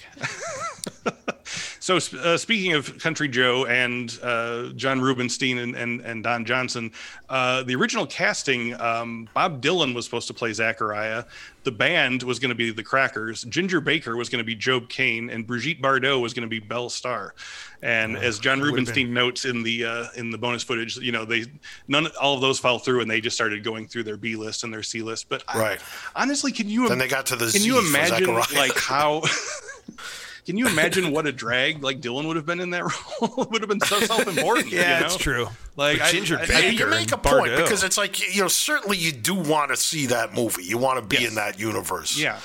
So, uh, speaking of Country Joe and uh, John Rubinstein and, and, and Don Johnson, uh, the original casting, um, Bob Dylan was supposed to play Zachariah. The band was going to be the Crackers. Ginger Baker was going to be Job Kane, and Brigitte Bardot was going to be Belle Starr. And as John Rubinstein notes in the uh, in the bonus footage, you know they none all of those fell through, and they just started going through their B list and their C list. But I- Right. honestly, can you Then they got to the can Z you imagine like how <laughs> can you imagine what a drag like dylan would have been in that <laughs> role would have been so self-important <laughs> Yeah, you know? it's true. like But Ginger I- I- Baker you make a point Bardot. because it's like you know certainly you do want to see that movie. You want to be in that universe. yeah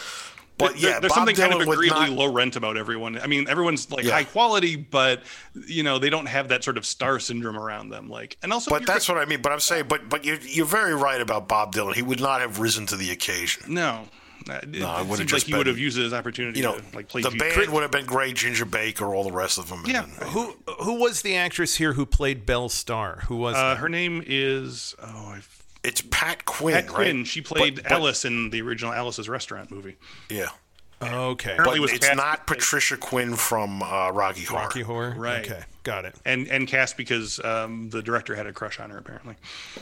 But There- yeah, there's Bob something kind of Dylan would agreeably not- low rent about everyone. I mean, everyone's like Yeah. high quality, but you know they don't have that sort of star syndrome around them. Like, and also, But that's what I mean. But I'm saying, but but you're you're very right about Bob Dylan. He would not have risen to the occasion. no, It, it it would've seems like just he would have used it as opportunity You know, to like play. the G- band would have been great. Ginger Baker, all the rest of them. and Yeah. then- Who who was the actress here who played Belle Starr? Who was Uh, her name is oh, I it's Pat Quinn. Pat right? Quinn. She played But- but- Alice in the original Alice's Restaurant movie. Yeah, okay. Apparently but was it's cast- not Patricia Quinn from uh, Rocky Horror. Rocky Horror. Right. Okay, got it. and and cast because um, the director had a crush on her apparently.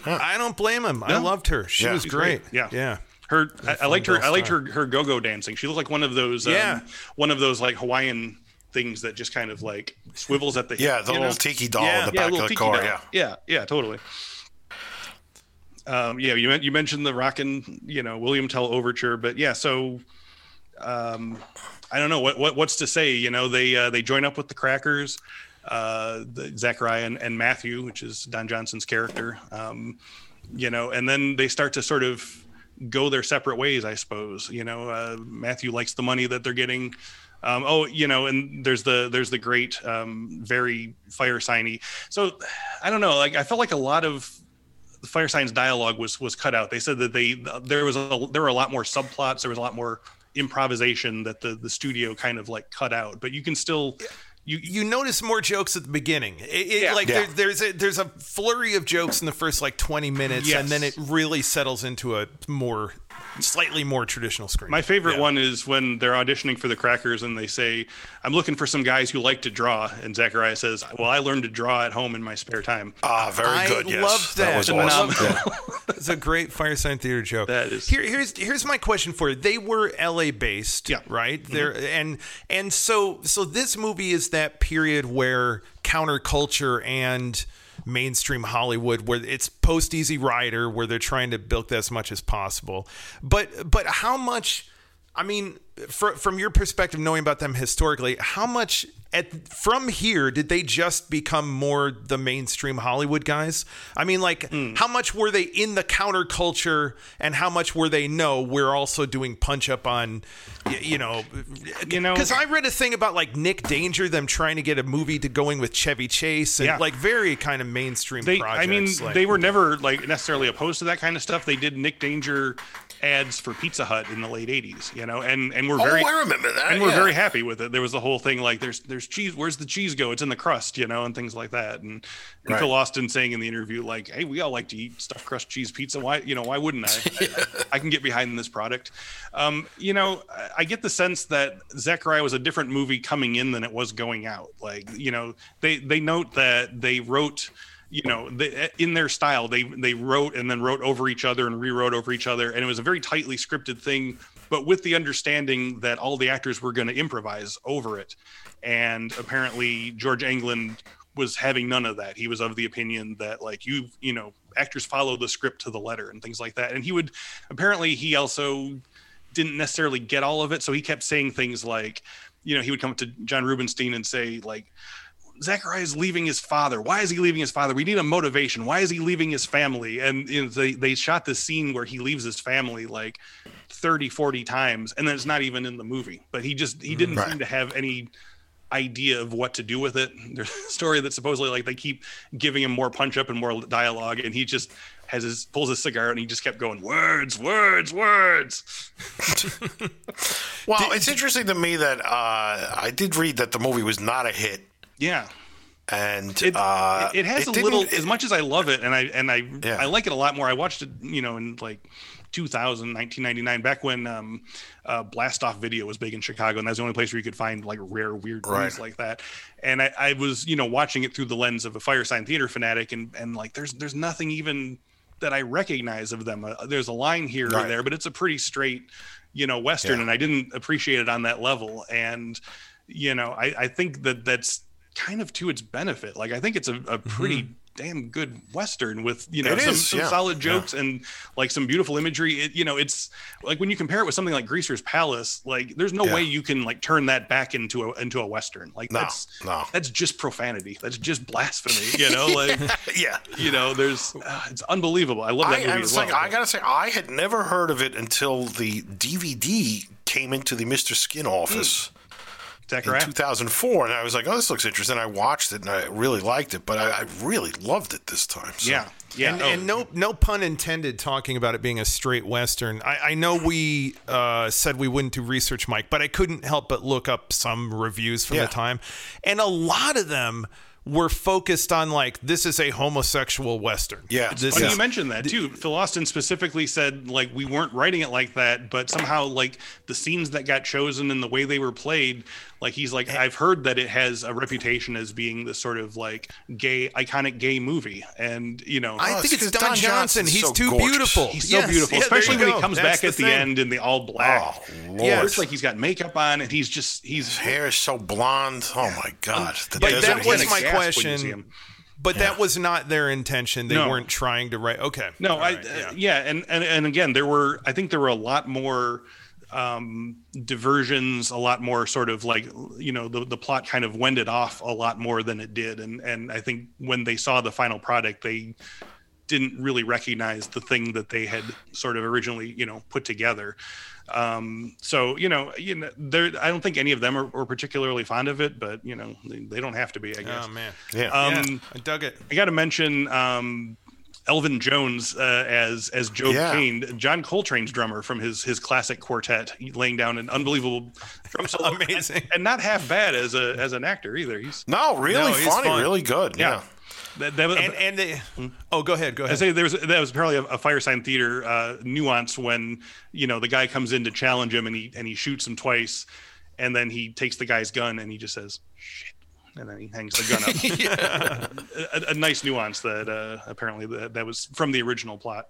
I don't blame him. I loved her. She Yeah. was She's great. Yeah. yeah. Her, I, I liked her. Belle I liked her. Her go-go dancing. She looked like one of those. Um, Yeah. One of those like Hawaiian things that just kind of like swivels at the. Yeah, hip, the you little know? tiki doll Yeah. in the yeah, back of the car. doll. Yeah, yeah, yeah, totally. Um, yeah, you you mentioned the rockin', you know, William Tell overture, but yeah, so um, I don't know what, what what's to say. You know, they uh, they join up with the Crackers, uh, the Zachariah and, and Matthew, which is Don Johnson's character. Um, you know, and then they start to sort of go their separate ways, I suppose. You know, uh, Matthew likes the money that they're getting. Um, oh, you know, and there's the there's the great, um, very fire signy. So I don't know. Like I felt like a lot of the fire signs dialogue was was cut out. They said that they there was a there were a lot more subplots. There was a lot more improvisation that the the studio kind of like cut out. But you can still you You notice more jokes at the beginning. It, it, Yeah. like Yeah. There, there's a there's a flurry of jokes in the first like 20 minutes, Yes. and then it really settles into a more slightly more traditional screen. My favorite Yeah. one is when they're auditioning for the Crackers and they say, "I'm looking for some guys who like to draw." And Zachariah says, "Well, I learned to draw at home in my spare time." ah, very I good. Yes, loved that. was I awesome. loved Yeah. <laughs> It's a great Firesign Theater joke. That is- Here, here's here's my question for you. They were L.A. based, Yeah. Mm-hmm. right? There and and so so this movie is that period where counterculture and mainstream Hollywood, where it's post Easy Rider, where they're trying to bilk as much as possible. But but how much I mean, fr- from your perspective, knowing about them historically, how much at from here did they just become more the mainstream Hollywood guys? I mean, like, Hmm. how much were they in the counterculture, and how much were they? No, we're also doing punch up on, you know, You know- because I read a thing about like Nick Danger, them trying to get a movie to going with Chevy Chase, and Yeah. like very kind of mainstream. They, projects. I mean, like- they were never like necessarily opposed to that kind of stuff. They did Nick Danger ads for Pizza Hut in the late '80s, you know, and and we're Oh, very I remember that. and we're yeah. very happy with it. There was the whole thing like there's there's cheese. Where's the cheese go? It's in the crust, you know, and things like that. And, and Right. Phil Austin saying in the interview like, "Hey, we all like to eat stuffed crust cheese pizza. Why, you know, why wouldn't I? I, I, <laughs> I can get behind this product." Um, you know, I- I get the sense that Zachariah was a different movie coming in than it was going out. Like, you know, they they note that they wrote you know in their style they they wrote and then wrote over each other and rewrote over each other. And it was a very tightly scripted thing but with the understanding that all the actors were going to improvise over it. And apparently george englund was having none of that. He was of the opinion that like you you know actors follow the script to the letter and things like that. And he would apparently he also didn't necessarily get all of it. So he kept saying things like you know he would come up to john rubinstein and say like Zachariah is leaving his father. Why is he leaving his father? We need a motivation. Why is he leaving his family? And you know, they, they shot this scene where he leaves his family like 30, 40 times, and then it's not even in the movie. But he just he didn't Right. seem to have any idea of what to do with it. <laughs> There's a story that supposedly like they keep giving him more punch up and more dialogue, and he just has his pulls his cigar out and he just kept going words, words, words. <laughs> Well, it's interesting to me that uh, I did read that the movie was not a hit, Yeah. and it, uh, it, it has a little it- as much as i love it and i and i Yeah. i like it a lot more i watched it you know in like 2000 1999 back when um uh blast off video was big in chicago and that's the only place where you could find like rare weird Right. movies like that and I, I was you know watching it through the lens of a firesign theater fanatic and and like there's there's nothing even that i recognize of them uh, there's a line here Right. or there but it's a pretty straight you know western Yeah. and i didn't appreciate it on that level and you know i i think that that's kind of to its benefit like i think it's a, a pretty damn good western with you know Mm-hmm. It some, is, some yeah, solid yeah. jokes and like some beautiful imagery it, you know it's like when you compare it with something like greaser's palace like there's no Yeah. way you can like turn that back into a into a western like No, that's no. that's just profanity that's just blasphemy you know <laughs> like yeah. you know there's uh, it's unbelievable i love that I, movie I, as well, like, I gotta say, I had never heard of it until the DVD came into the Mr. Skin office in 2004, and I was like, "Oh, this looks interesting." I watched it and I really liked it, but I, I really loved it this time. So. yeah yeah and, oh. and no no pun intended talking about it being a straight western i, I know we uh, said we wouldn't do research mike but i couldn't help but look up some reviews from Yeah. the time and a lot of them were focused on like this is a homosexual western Yeah. this Funny is you mentioned that too. Phil Austin specifically said like we weren't writing it like that, but somehow like the scenes that got chosen and the way they were played, like he's like I've heard that it has a reputation as being this sort of like gay iconic gay movie, and you know I Oh, think it's it's 'cause Don, Don Johnson. Johnson's He's so too gorgeous. beautiful. he's so Yes. beautiful, Yeah, especially when go. he comes That's back at the thing. end in the all black. Oh Lord, Yeah. It looks like he's got makeup on and he's just he's his hair is so blonde. Oh my God, um, the But that was heat. my gasp when you see question. him. But that was not their intention. They No. weren't trying to write. Okay. No, All I right, uh, yeah, and, and and again, there were I think there were a lot more um, diversions, a lot more sort of like you know the the plot kind of wended off a lot more than it did, and and I think when they saw the final product, they didn't really recognize the thing that they had sort of originally you know put together. Um, so you know, you know, there I don't think any of them are, are particularly fond of it, but you know, they, they don't have to be, I guess. Oh man. Yeah. Um, yeah, I dug it. I got to mention um, Elvin Jones uh, as as Joe Yeah. Kane, John Coltrane's drummer from his his classic quartet, laying down an unbelievable drum solo, <laughs> Amazing. and, and not half bad as a as an actor either. He's no, really No, funny, fun. really good. yeah. Yeah. That, that, And and they, oh, go ahead. Go ahead. I ahead. say there was that was apparently a, a firesign theater uh, nuance when you know the guy comes in to challenge him and he and he shoots him twice, and then he takes the guy's gun and he just says shit, and then he hangs the gun up. <laughs> <laughs> a, a nice nuance that uh, apparently that, that was from the original plot.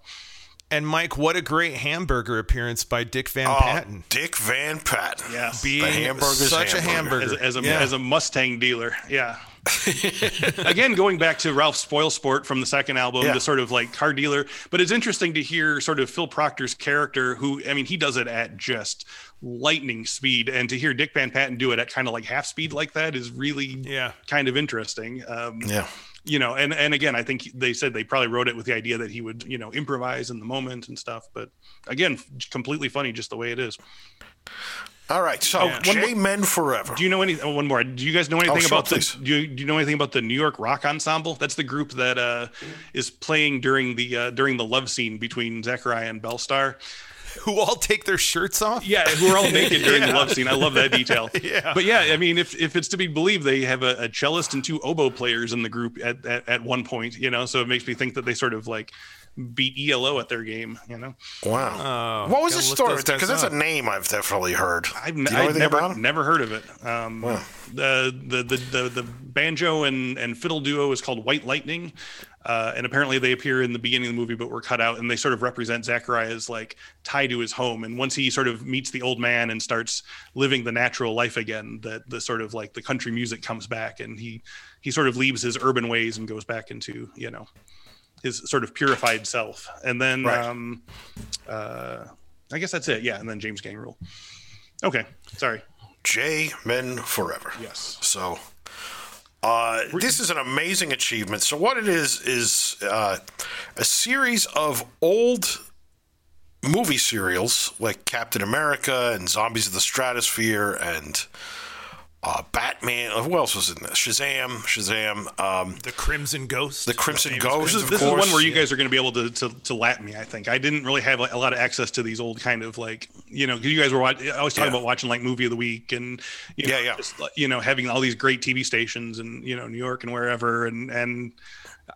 And Mike, what a great hamburger appearance by Dick Van Oh, Patten. Dick Van Patten. Yeah. Being hamburger's such a hamburger. hamburger. as, as a Yeah. as a Mustang dealer. Yeah, <laughs> Again, going back to Ralph Spoilsport from the second album, Yeah. the sort of like car dealer. But it's interesting to hear sort of Phil Proctor's character, who I mean, he does it at just lightning speed, and to hear Dick Van Patten do it at kind of like half speed like that is really Yeah. kind of interesting. Um, Yeah. you know, and and again, I think they said they probably wrote it with the idea that he would you know improvise in the moment and stuff. But again, completely funny just the way it is. All right. So, one J Men Forever. Do you know any? Oh, one more. Do you guys know anything Oh, about please. the? Do you, do you know anything about the New York Rock Ensemble? That's the group that uh, is playing during the uh, during the love scene between Zachariah and Belle Starr. Who all take their shirts off? Yeah, who are all naked during the <laughs> love scene. I love that detail. <laughs> Yeah. But yeah, I mean, if, if it's to be believed, they have a, a cellist and two oboe players in the group at, at, at one point, you know, so it makes me think that they sort of like beat ELO at their game, you know. Wow. Oh, what was the story those with that? Because guys that's a name I've definitely heard. I've, Do you know I've never never heard of it. Um, the, the, the the the banjo and and fiddle duo is called White Lightning, uh, and apparently they appear in the beginning of the movie, but were cut out, and they sort of represent Zachariah's like tie to his home. And once he sort of meets the old man and starts living the natural life again, that the sort of like the country music comes back, and he he sort of leaves his urban ways and goes back into you know his sort of purified self. And then Right. um, uh, I guess that's it. Yeah, and then James Gang rule. Okay, sorry. J Men Forever. Yes. So, uh, this is an amazing achievement. So, what it is is uh, a series of old movie serials like Captain America and Zombies of the Stratosphere and uh, Batman. Who else was in this? Shazam. Shazam. Um, The Crimson Ghost. the Crimson Famous Ghost. Crimson of this is one where you guys are going to be able to, to to lap me. I think I didn't really have like, a lot of access to these old kind of like you know 'cause you guys were watching. I was talking Yeah. about watching like movie of the week and you know, Yeah, yeah. just, you know having all these great TV stations and you know New York and wherever and and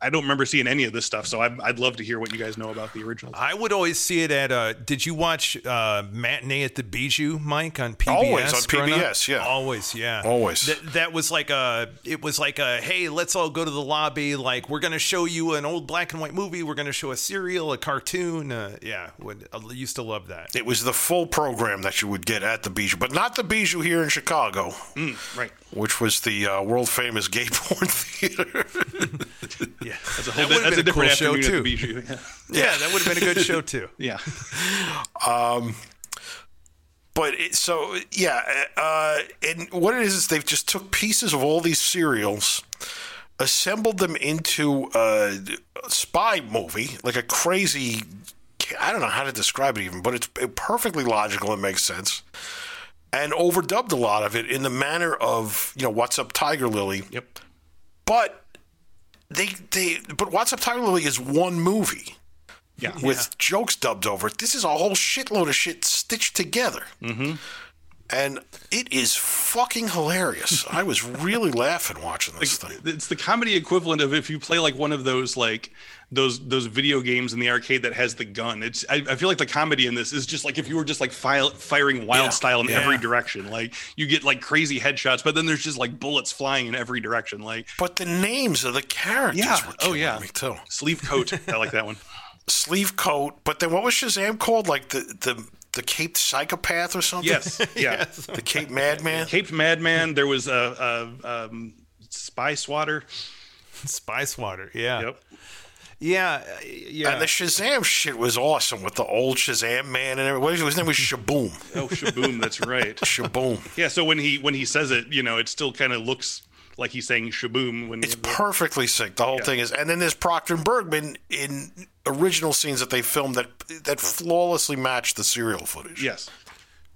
I don't remember seeing any of this stuff. So I'd, I'd love to hear what you guys know about the original. I would always see it at. Uh, did you watch uh, Matinee at the Bijou, Mike, on PBS? Always on? PBS, yeah. Always, yeah. Always. That, that was like a. It was like a. Hey, let's all go to the lobby. Like we're gonna show you an old black and white movie. We're gonna show a serial, a cartoon. Uh, yeah, would I used to love that. It was the full program that you would get at the Bijou, but not the Bijou here in Chicago, right. which was the uh, world famous gay porn <laughs> theater. <laughs> Yeah, <laughs> That's a, that whole, would have that's been a a cool different show too. <laughs> Yeah. Yeah, that would have been a good show too. <laughs> yeah. but it, so yeah, uh, and what it is is they've just took pieces of all these serials, assembled them into a spy movie, like a crazy. I don't know how to describe it even, but it's perfectly logical and makes sense. And overdubbed a lot of it in the manner of you know what's up Tiger Lily. Yep. But they they but What's Up Tiger Lily is one movie Yeah. with jokes dubbed over it. This is a whole shitload of shit stitched together. Mm-hmm. And it is fucking hilarious. I was really laughing watching this thing. it's the comedy equivalent of if you play like one of those like those those video games in the arcade that has the gun. It's I, I feel like the comedy in this is just like if you were just like file, firing wild Yeah, style in yeah. every direction. Like you get like crazy headshots, but then there's just like bullets flying in every direction. Like But the names of the characters Yeah. were Oh, yeah. me too. sleeve coat. I like that one. <laughs> Sleeve coat, but then what was Shazam called? Like the the the Caped Psychopath or something? Yes. <laughs> Yeah. The Cape Madman? Caped Madman. There was a, a um, Spy Swatter. Spy Swatter. Yeah. Yep. Yeah. uh, Yeah. And the Shazam shit was awesome with the old Shazam man and everything. His name was Shaboom. Oh, Shaboom. That's right. Shaboom. Yeah. So when he when he says it, you know, it still kind of looks like he's saying Shaboom. When It's perfectly sick. The whole thing is, and then there's Proctor and Bergman in original scenes that they filmed that that flawlessly match the serial footage. yes.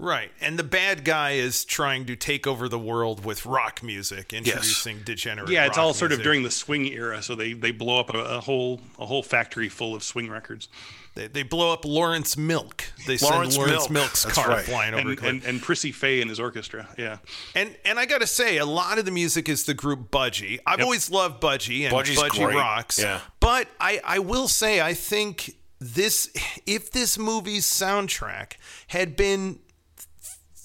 Right. And the bad guy is trying to take over the world with rock music, introducing degenerate. Yeah, it's all sort of during the swing era, so they they blow up a, a whole a whole factory full of swing records, They, they blow up Lawrence Milk. They Lawrence send Lawrence Milk. Milk's That's car right. flying over. and, and and Prissy Faye and his orchestra. Yeah, And and I gotta say, a lot of the music is the group Budgie. I've always loved Budgie and Budgie's Budgie great. rocks. Yeah. But I I will say I think this if this movie's soundtrack had been.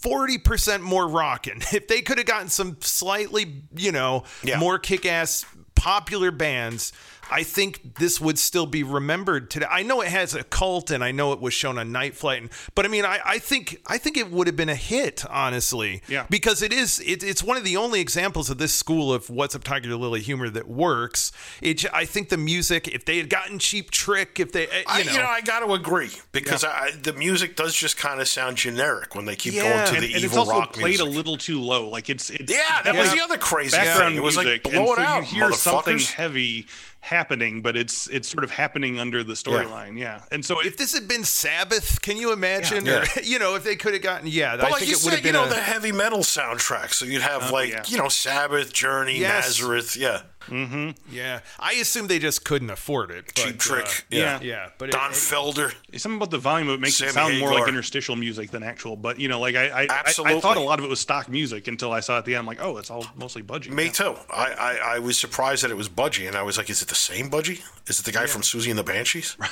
40% more rocking. <laughs> If they could have gotten some slightly, you know, Yeah. more kick ass popular bands I think this would still be remembered today. I know it has a cult, and I know it was shown on Night Flight, and, but I mean, I, I think I think it would have been a hit, honestly. Yeah. Because it is it, it's one of the only examples of this school of What's Up Tiger Lily humor that works. It I think the music, if they had gotten Cheap Trick, if they eh, you I, know, you know, I got to agree because I, the music does just kind of sound generic when they keep Yeah. going to and, the and it's evil also rock played music. a little too low. Like it's, it's Yeah, that was the other crazy background thing. It was like, music, blow and it so out, you hear something motherfuckers. heavy happening, but it's it's sort of happening under the storyline. Yeah. and so if this had been Sabbath, can you imagine? Yeah. Or, <laughs> you know, if they could have gotten yeah, But I like think you it would have said, you been know, a, the heavy metal soundtrack. So you'd have oh, like, yeah. you know, Sabbath, Journey, Yes. Nazareth. Yeah. Yeah. I assume they just couldn't afford it. Cheap but, Trick. uh, yeah. yeah, but Don it- Felder. something about the volume of it makes Sammy it sound more like interstitial music than actual. But you know, like I I, I, I thought a lot of it was stock music until I saw at the end. I'm like, oh, it's all mostly budgie. Me Yeah. too. I, I, I was surprised that it was Budgie, and I was like, is it the same Budgie? Is it the guy from Siouxsie and the Banshees? <laughs>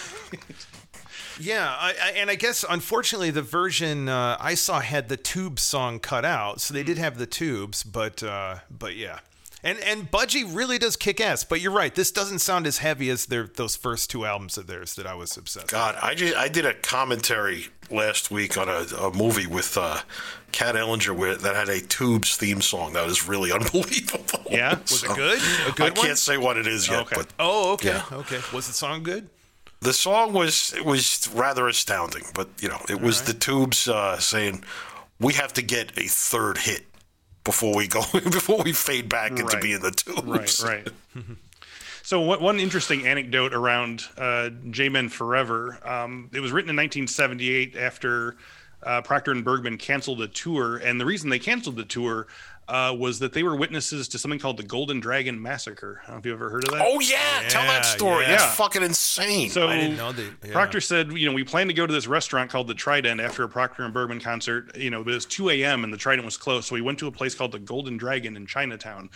Yeah, I, I, and I guess unfortunately the version uh, I saw had the tube song cut out, so they did have the tubes, but uh, but yeah, and and Budgie really does kick ass. But you're right, this doesn't sound as heavy as their those first two albums of theirs that I was obsessed. with. God, I just I did a commentary last week on a, a movie with uh, Kat Ellinger with, that had a Tubes theme song that was really <laughs> unbelievable. Yeah? Was it good? A good I one? can't say what it is yet, Okay. but Oh, okay, Yeah. okay. Was the song good? the song was it was rather astounding. But you know, it was the Tubes uh, saying we have to get a third hit before we go <laughs> before we fade back into being the Tubes. Right, right. <laughs> So what, one interesting anecdote around uh, J-Men Forever. Um, it was written in 1978 after uh, Proctor and Bergman canceled a tour, and the reason they canceled the tour uh, was that they were witnesses to something called the Golden Dragon Massacre. I don't know if you've ever heard of that. Oh yeah, tell that story. yeah. That's fucking insane. So I didn't know that- yeah. Proctor said, you know, we planned to go to this restaurant called the Trident after a Proctor and Bergman concert. You know, but it was 2 a.m. and the Trident was closed, so we went to a place called the Golden Dragon in Chinatown.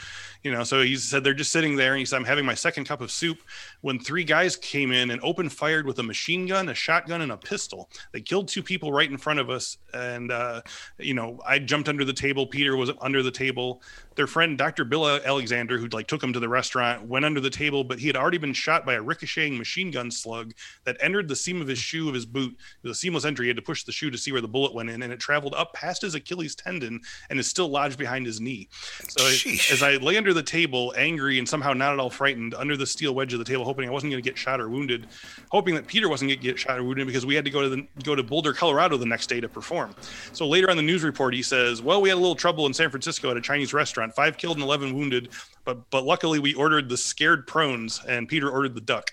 You know, so he said they're just sitting there, and he said, "I'm having my second cup of soup." When three guys came in and opened fired with a machine gun, a shotgun, and a pistol. They killed two people right in front of us, and uh, you know, I jumped under the table. Peter was under the table table. Their friend Dr. Bill Alexander, who like took him to the restaurant, went under the table, but he had already been shot by a ricocheting machine gun slug that entered the seam of his shoe of his boot. It was a seamless entry. He had to push the shoe to see where the bullet went in, and it traveled up past his Achilles tendon and is still lodged behind his knee. So Sheesh. as I lay under the table, angry and somehow not at all frightened, under the steel wedge of the table, hoping I wasn't going to get shot or wounded, hoping that Peter wasn't going to get shot or wounded because we had to go to the, go to Boulder, Colorado the next day to perform. So later on the news report, he says, "Well, we had a little trouble in San Francisco at a Chinese restaurant. Five killed and eleven wounded, but but luckily we ordered the scared prawns and Peter ordered the duck."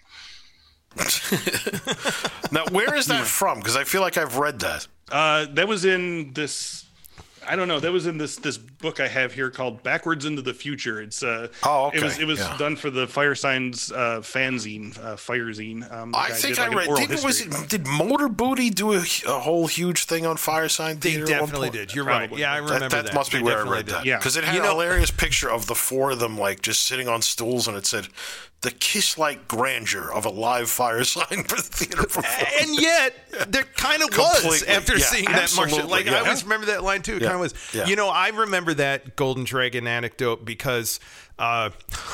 <laughs> now, where is that from? Because I feel like I've read that. Uh, that was in this. I don't know. That was in this this book I have here called "Backwards into the Future." It's uh, Oh, It was it was Yeah. done for the Fire Signs uh, fanzine, uh, Firezine. Um, I think did, I like, an read. oral Didn't, was it, did Motor Booty do a, a whole huge thing on Firesign They Theater? at definitely did. You're right. Probably. Yeah, I remember That, that. that must be They where I read did. that. Yeah. because it had You a hilarious picture of the four of them, like just sitting on stools, and it said, "The kiss-like grandeur of a live Firesign <laughs> theater <laughs> performance." and yet there kind of was after Yeah, seeing that Martian. Like I always remember that line too. It Yeah. kind of was. Yeah. You know, I remember that Golden Dragon anecdote because uh,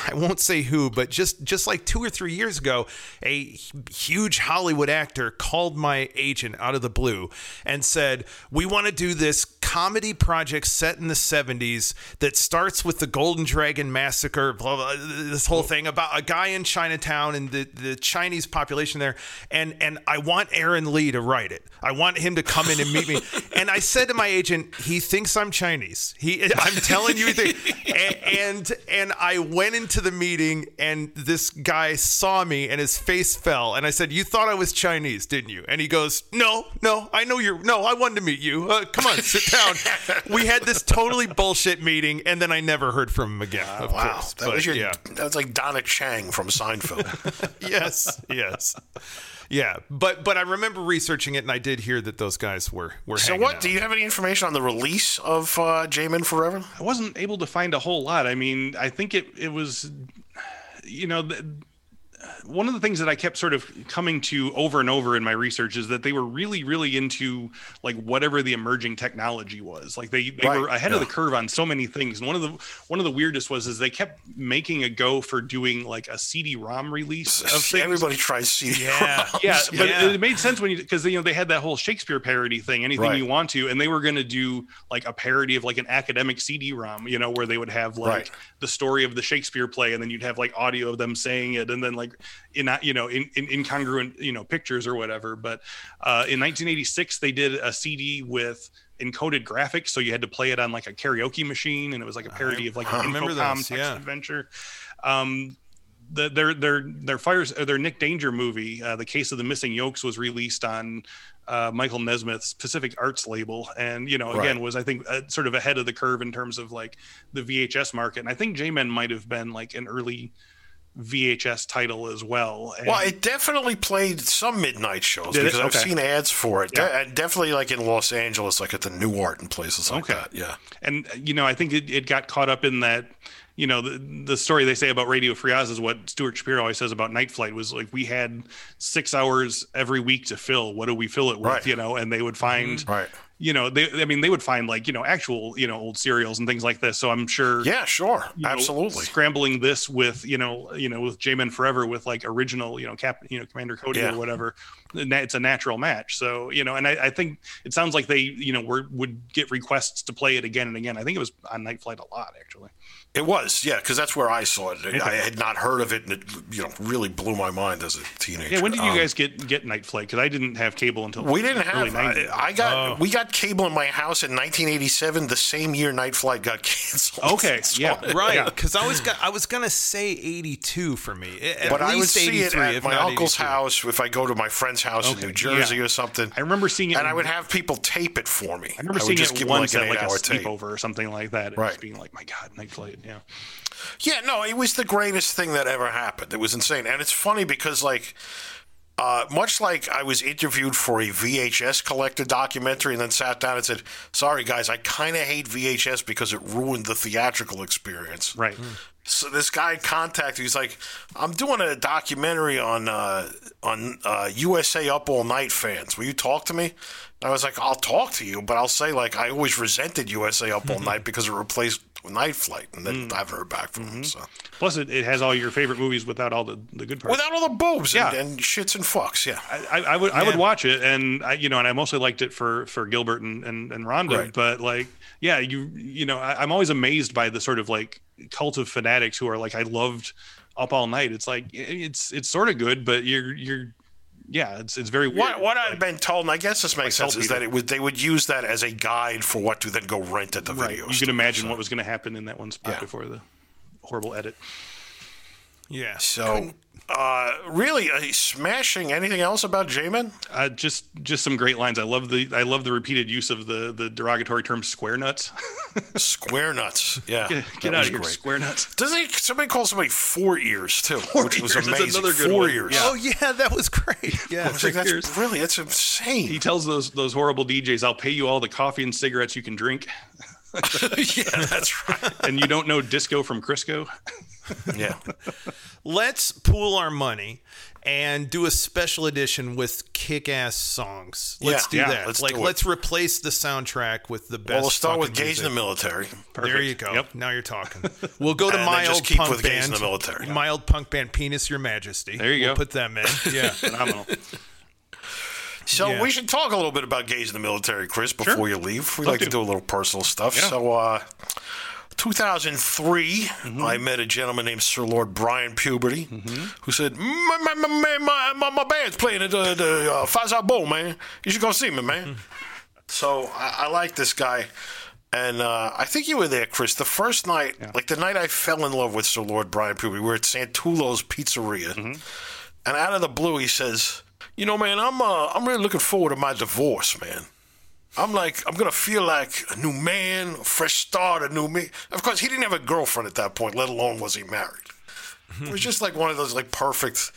I won't say who, but just just like two or three years ago, a huge Hollywood actor called my agent out of the blue and said, "We want to do this comedy project set in the '70s that starts with the Golden Dragon massacre, blah blah. This whole thing about a guy in Chinatown and the the Chinese population there, and and I want Aaron Lee to write it. I want him to come in and meet me." <laughs> and I said to my agent, "He thinks I'm Chinese. He, I'm telling you, the, <laughs> and and I went into the meeting, and this guy saw me, and his face fell, and I said, "You thought I was Chinese, didn't you?" And he goes, "No, no, I know you're. No, I wanted to meet you. Uh, come on, sit down." we had this totally bullshit meeting, and then I never heard from him again. of wow, course. that But, was your. yeah. That was like Donna Chang from Seinfeld. <laughs> yes, yes, yeah. But but I remember researching it, and I did hear that those guys were were. so, what? out. Do you have any information on the release of uh, J-Men Forever? I wasn't able to find a whole lot. I mean, I think it it was, you know, th- one of the things that I kept sort of coming to over and over in my research is that they were really, really into like whatever the emerging technology was. Like they, they Right, were ahead yeah. of the curve on so many things. And one of the one of the weirdest was is they kept making a go for doing like a CD-ROM release of things. Everybody tries CD. Yeah. Yeah, but Yeah. it made sense when you because you know they had that whole Shakespeare parody thing, anything Right. you want to, and they were going to do like a parody of like an academic CD-ROM, you know, where they would have like Right. the story of the Shakespeare play, and then you'd have like audio of them saying it, and then like in you know in, in incongruent you know pictures or whatever. But uh, in 1986, they did a CD with encoded graphics, so you had to play it on like a karaoke machine, and it was like a parody of like I an <laughs> Infocom those, text yeah. adventure. Um, the, their their their fires uh, their Nick Danger movie, uh, the case of the missing yolks, was released on uh, Michael Nesmith's Pacific Arts label, and you know again Right. was I think uh, sort of ahead of the curve in terms of like the VHS market, and I think J-Men might have been like an early VHS title as well. And, Well, it definitely played some midnight shows because I've seen ads for it. Yeah. De- definitely like in Los Angeles, like at the New Art and places like Okay. that. Yeah. and you know I think it, it got caught up in that. You know the the story they say about Radio Free Oz is what Stuart Shapiro always says about Night Flight was like we had six hours every week to fill. What do we fill it with? Right. You know, and they would find mm-hmm. Right. You know they i mean they would find like you know actual you know old serials and things like this so i'm sure Yeah, sure. you know, Absolutely. scrambling this with you know you know with j-men forever with like original you know cap you know commander cody Yeah. or whatever it's a natural match so you know and I, I think it sounds like they you know were would get requests to play it again and again i think it was on night flight a lot actually It was, yeah, because that's where I saw it. I had not heard of it, and it you know really blew my mind as a teenager. yeah when did you Um, guys get get night flight because i didn't have cable until We didn't early have. 90s. I, I got. Oh. We got cable in my house in 1987, the same year Night Flight got <laughs> canceled. Okay, So- yeah. Right, Yeah. because I was go- I was gonna say 82 for me. At But I would least see it 83, at if my uncle's 82. house if I go to my friend's house in New Jersey yeah. or something. I remember seeing it and I would have people tape it for me. I remember would seeing just it give them once like at an like a eight-hour tape. sleepover or something like that. And Right. just being like, my God, Night Flight. Yeah. Yeah, no, it was the greatest thing that ever happened. It was insane, and it's funny because like. Uh, much like I was interviewed for a VHS collector documentary and then sat down and said, Sorry, guys, I kind of hate VHS because it ruined the theatrical experience. Right. So this guy contacted. Me, he's like, "I'm doing a documentary on uh, on uh, USA Up All Night fans. Will you talk to me?" And I was like, "I'll talk to you, but I'll say like I always resented USA Up All <laughs> Night because it replaced Night Flight, and then mm. I haven't heard back from him. Mm-hmm. So Plus, it, it has all your favorite movies without all the, the good parts. without all the boobs and, Yeah. and shits and fucks, yeah, I, I would I would watch it, and I, you know, and I mostly liked it for for Gilbert and and, and Rhonda. Right. But like, yeah, you you know, I, I'm always amazed by the sort of like cult of fanatics who are like, I loved Up All Night. It's like it's it's sort of good, but you're you're yeah, it's it's very weird. What, what I've been told, and I guess this makes Like sense, is that it would they would use that as a guide for what to then go rent at the right. video. You store, can imagine so. what was going to happen in that one spot Yeah. before the horrible edit. Yeah. So, uh, really, uh, smashing. Anything else about J-Man? Uh, just just some great lines. I love the I love the repeated use of the the derogatory term square nuts. <laughs> Square nuts. Yeah, get that get out was of here, great. square nuts. Doesn't he, somebody call somebody four ears too, which was ears, that's amazing. another good four one. ears. Yeah. Oh yeah, that was great. <laughs> Yeah. I was like, that's ears. really that's insane. He tells those those horrible DJs, "I'll pay you all the coffee and cigarettes you can drink." <laughs> yeah, that's right. and you don't know disco from Crisco. Yeah, Let's pool our money and do a special edition with kick-ass songs. Let's Yeah, do yeah, that. let's like do let's replace the soundtrack with the best. well, we'll start with fucking gays in the music. military. There you go. Yep. Now you're talking. <laughs> We'll go to And then mild just keep punk with gays in band. the military. Mild punk band, Penis Your Majesty. There you we'll go. Put them in. <laughs> Yeah. Phenomenal. So Yeah. we should talk a little bit about gays in the military, Chris, before Sure. you leave. We Love like to to. do a little personal stuff. Yeah. So, uh, 2003, Mm-hmm. I met a gentleman named Sir Lord Brian Puberty, Mm-hmm. who said, my, my, my, my, my, band's playing at the, the uh, Fireside Bowl, man. You should go see me, man. Mm-hmm. So I, I like this guy. And uh, I think you were there, Chris. The first night, like the night I fell in love with Sir Lord Brian Puberty, we were at Santulo's Pizzeria. Mm-hmm. And out of the blue, he says, "You know, man, I'm uh, I'm really looking forward to my divorce, man. I'm like, I'm gonna feel like a new man, a fresh start, a new me. Of course, he didn't have a girlfriend at that point, let alone was he married. It was just like one of those like perfect,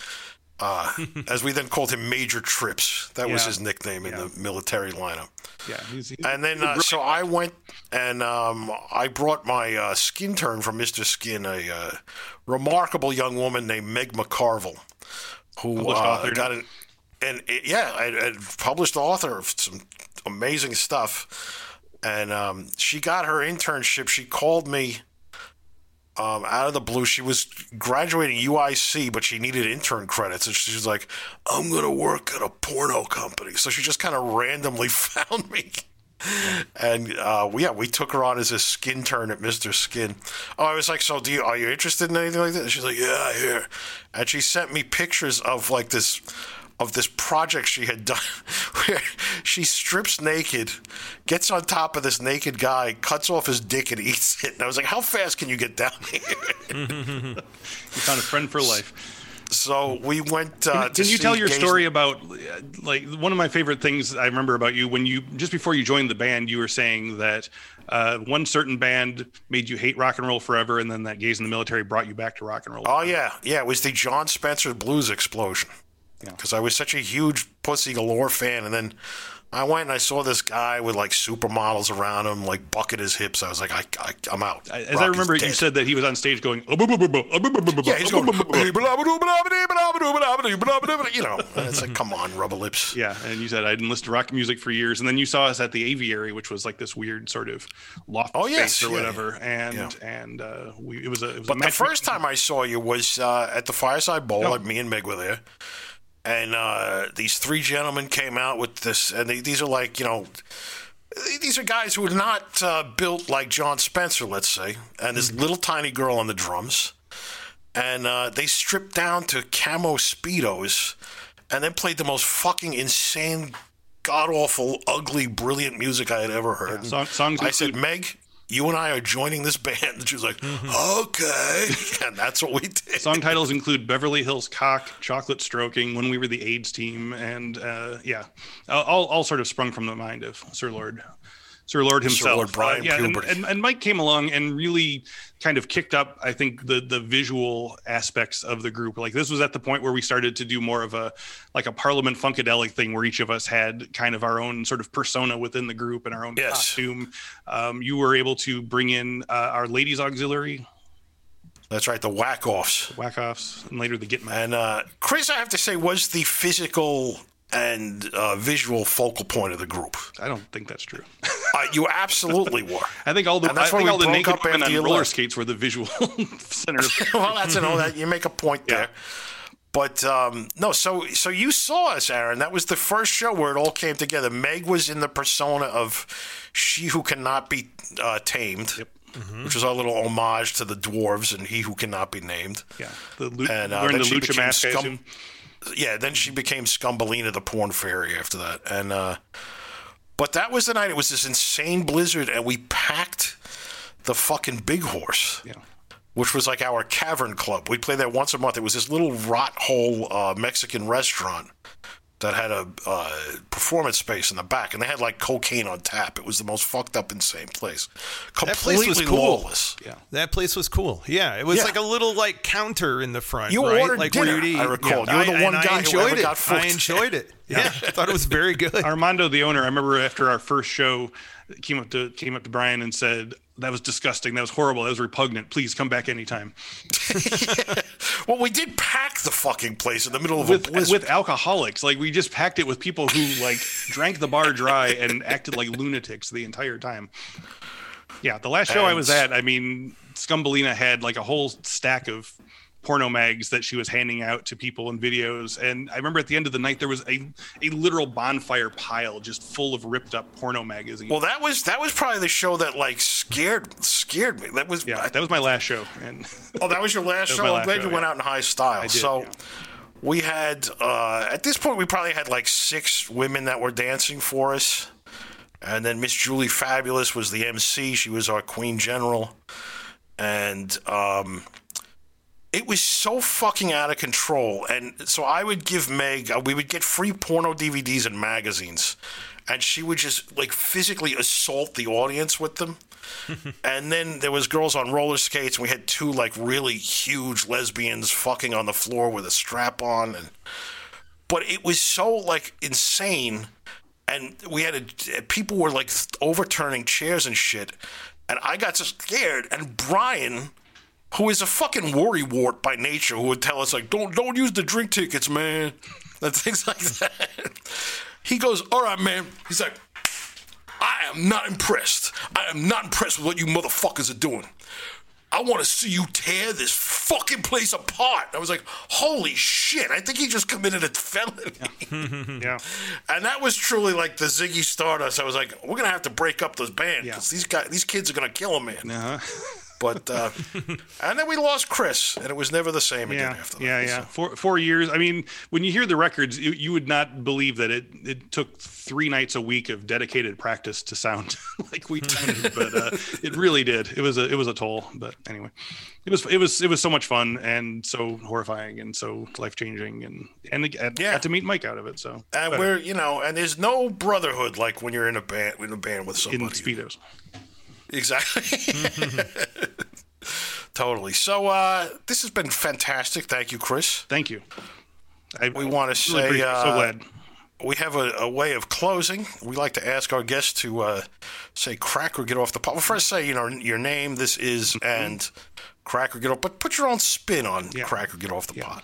uh, <laughs> as we then called him, Major Trips. That was his nickname in the military lineup. Yeah, he's, he's And then, uh, so I went and um, I brought my uh, skin turn from Mr. Skin, a uh, remarkable young woman named Meg McCarville. who uh, author, got an and it, yeah, I published author of some amazing stuff, and um, she got her internship. She called me um, out of the blue. She was graduating UIC, but she needed intern credits, and she was like, "I'm gonna work at a porno company." So she just kind of randomly <laughs> found me. And uh, yeah, we took her on as a skin turn at Mr. Skin. Oh, I was like, so do you are you interested in anything like that? And she's like, yeah, here. And she sent me pictures of like this of this project she had done <laughs> where she strips naked, gets on top of this naked guy, cuts off his dick and eats it. And I was like, how fast can you get down here? You found a friend for life. so we went. Uh, Can, you tell your Gaze- story about uh, like one of my favorite things I remember about you when you just before you joined the band, you were saying that uh, one certain band made you hate rock and roll forever, and then that gays in the military brought you back to rock and roll. Oh yeah, yeah. It was the Jon Spencer blues explosion. Because I was such a huge Pussy Galore fan, and then I went and I saw this guy with like supermodels around him, like bucket his hips. I was like, I, I I'm out. As Rock I remember, you said that he was on stage going. Yeah, he's going. you know, it's like, come on, rubber lips. Yeah, and you said I didn't listen to rock music for years, and then you saw us at the Aviary, which was like this weird sort of loft Oh, yes, space or yeah, whatever, and yeah. and uh, we it was a it was But a the first time I saw you was uh, at the Fireside Bowl. Oh. Like me and Meg were there, and uh, these three gentlemen came out with this, and they, these are like you know. These are guys who are not uh, built like Jon Spencer, let's say, and this little tiny girl on the drums, and uh, they stripped down to camo speedos, and then played the most fucking insane, god awful, ugly, brilliant music I had ever heard. Song- songs I said, Meg, you and I are joining this band. <laughs> And she was like, okay. <laughs> and that's what we did. Song titles include Beverly Hills Cock, Chocolate Stroking, When We Were the AIDS Team, and uh, yeah, all, all sort of sprung from the mind of Sir Lord. Sir Lord himself, Lord Brian yeah, and, and, and Mike came along and really kind of kicked up, I think, the the visual aspects of the group. Like this was at the point where we started to do more of a like a Parliament Funkadelic thing, where each of us had kind of our own sort of persona within the group and our own Yes. costume. Um, you were able to bring in uh, our ladies auxiliary, That's right, the whack offs. whack offs, and later the Get. And uh, Chris, I have to say, was the physical and uh, visual focal point of the group. I don't think that's true. Uh, you absolutely were. <laughs> I think all the And I why think all the naked women on roller left. skates were the visual <laughs> center. of- <laughs> well, that's an all that you make a point there. But um, no, so so you saw us, Aaron. That was the first show where it all came together. Meg was in the persona of she who cannot be uh, tamed, which was our little homage to the dwarves and he who cannot be named. yeah, the lu- And, uh, the lucha mask. Scum-. Yeah, then she became Scumbelina, the porn fairy, after that. And uh, but that was the night. It was this insane blizzard, and we packed the fucking Big Horse, Yeah. which was like our cavern club. We played there once a month. It was this little rot hole uh, Mexican restaurant that had a uh, performance space in the back, and they had like cocaine on tap. It was the most fucked up, insane place. That place was cool. lawless. Yeah. That place was cool. Yeah, it was Yeah. like a little like counter in the front. You right? ordered like dinner, you'd. I recall. You were the I- one and guy I who enjoyed ever it. got food. I enjoyed it. <laughs> Yeah, I thought it was very good. Armando, the owner, I remember after our first show, came up to came up to Brian and said, "That was disgusting. That was horrible. That was repugnant. Please come back anytime." <laughs> Well, we did pack the fucking place in the middle of With a blizzard. with alcoholics, like we just packed it with people who like drank the bar dry and acted like lunatics the entire time. Yeah, the last show I was at, I mean, Scumbelina had like a whole stack of porno mags that she was handing out to people in videos. And I remember at the end of the night there was a, a literal bonfire pile just full of ripped up porno magazines. Well, that was that was probably the show that like scared scared me. That was yeah, that was my last show. And <laughs> oh, that was your last <laughs> was show. my I'm glad show, you went yeah. out in high style. did, so yeah. we had uh, at this point we probably had like six women that were dancing for us, and then Miss Julie Fabulous was the MC. She was our queen general, and um, it was so fucking out of control. And so I would give Meg, uh, we would get free porno DVDs and magazines, and she would just like physically assault the audience with them. <laughs> and then there was girls on roller skates, and we had two like really huge lesbians fucking on the floor with a strap on, and but it was so like insane. And we had a people were like overturning chairs and shit. And i got so scared. And brian who is a fucking worrywart by nature, who would tell us like, "Don't don't use the drink tickets, man," <laughs> and things like that. He goes, "All right, man." He's like, "I am not impressed. I am not impressed with what you motherfuckers are doing." I want to see you tear this fucking place apart. I was like, holy shit, I think he just committed a felony. Yeah. <laughs> <laughs> and that was truly like the Ziggy Stardust. I was like, we're going to have to break up this band because Yeah. these guys, these kids are going to kill a man. Uh-huh. But, uh, <laughs> and then we lost Chris, and it was never the same again Yeah, after that. yeah, yeah. So- Four four years. I mean, when you hear the records, you, you would not believe that it it took three nights a week of dedicated practice to sound <laughs> like we did, <laughs> but uh, it really did. It was a it was a toll. But anyway, it was it was it was so much fun and so horrifying and so life changing and and got Yeah. got to meet Mike out of it. So And but we're, you know, and there's no brotherhood like when you're in a band, in a band with somebody in speedos. Exactly. <laughs> totally. So uh, this has been fantastic. Thank you, Chris. Thank you. I We want to say uh, so glad. we have a, a way of closing. We like to ask our guests to uh, say crack or get off the pot. Well, first say you know your name. This is and crack or get off, but put your own spin on Mm-hmm. Yeah. crack or get off the pot.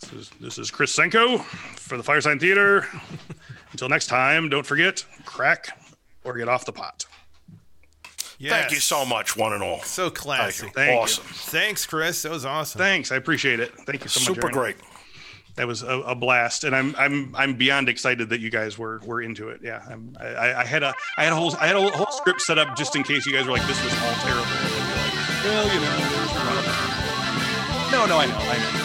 This is, this is Chris Senko for the Firesign Theater. <laughs> Until next time, don't forget crack or get off the pot. Thank you so much, one and all. So classy. Thank you. Thank you. awesome. Thanks, Chris. That was awesome. Thanks, I appreciate it. Thank you so much. Super great. That was a, a blast, and I'm I'm I'm beyond excited that you guys were were into it. Yeah, I'm, I, I- I had a I had a whole I had a whole script set up just in case you guys were like, this was all terrible. Like, well, you know, there's no, no, I know, I know.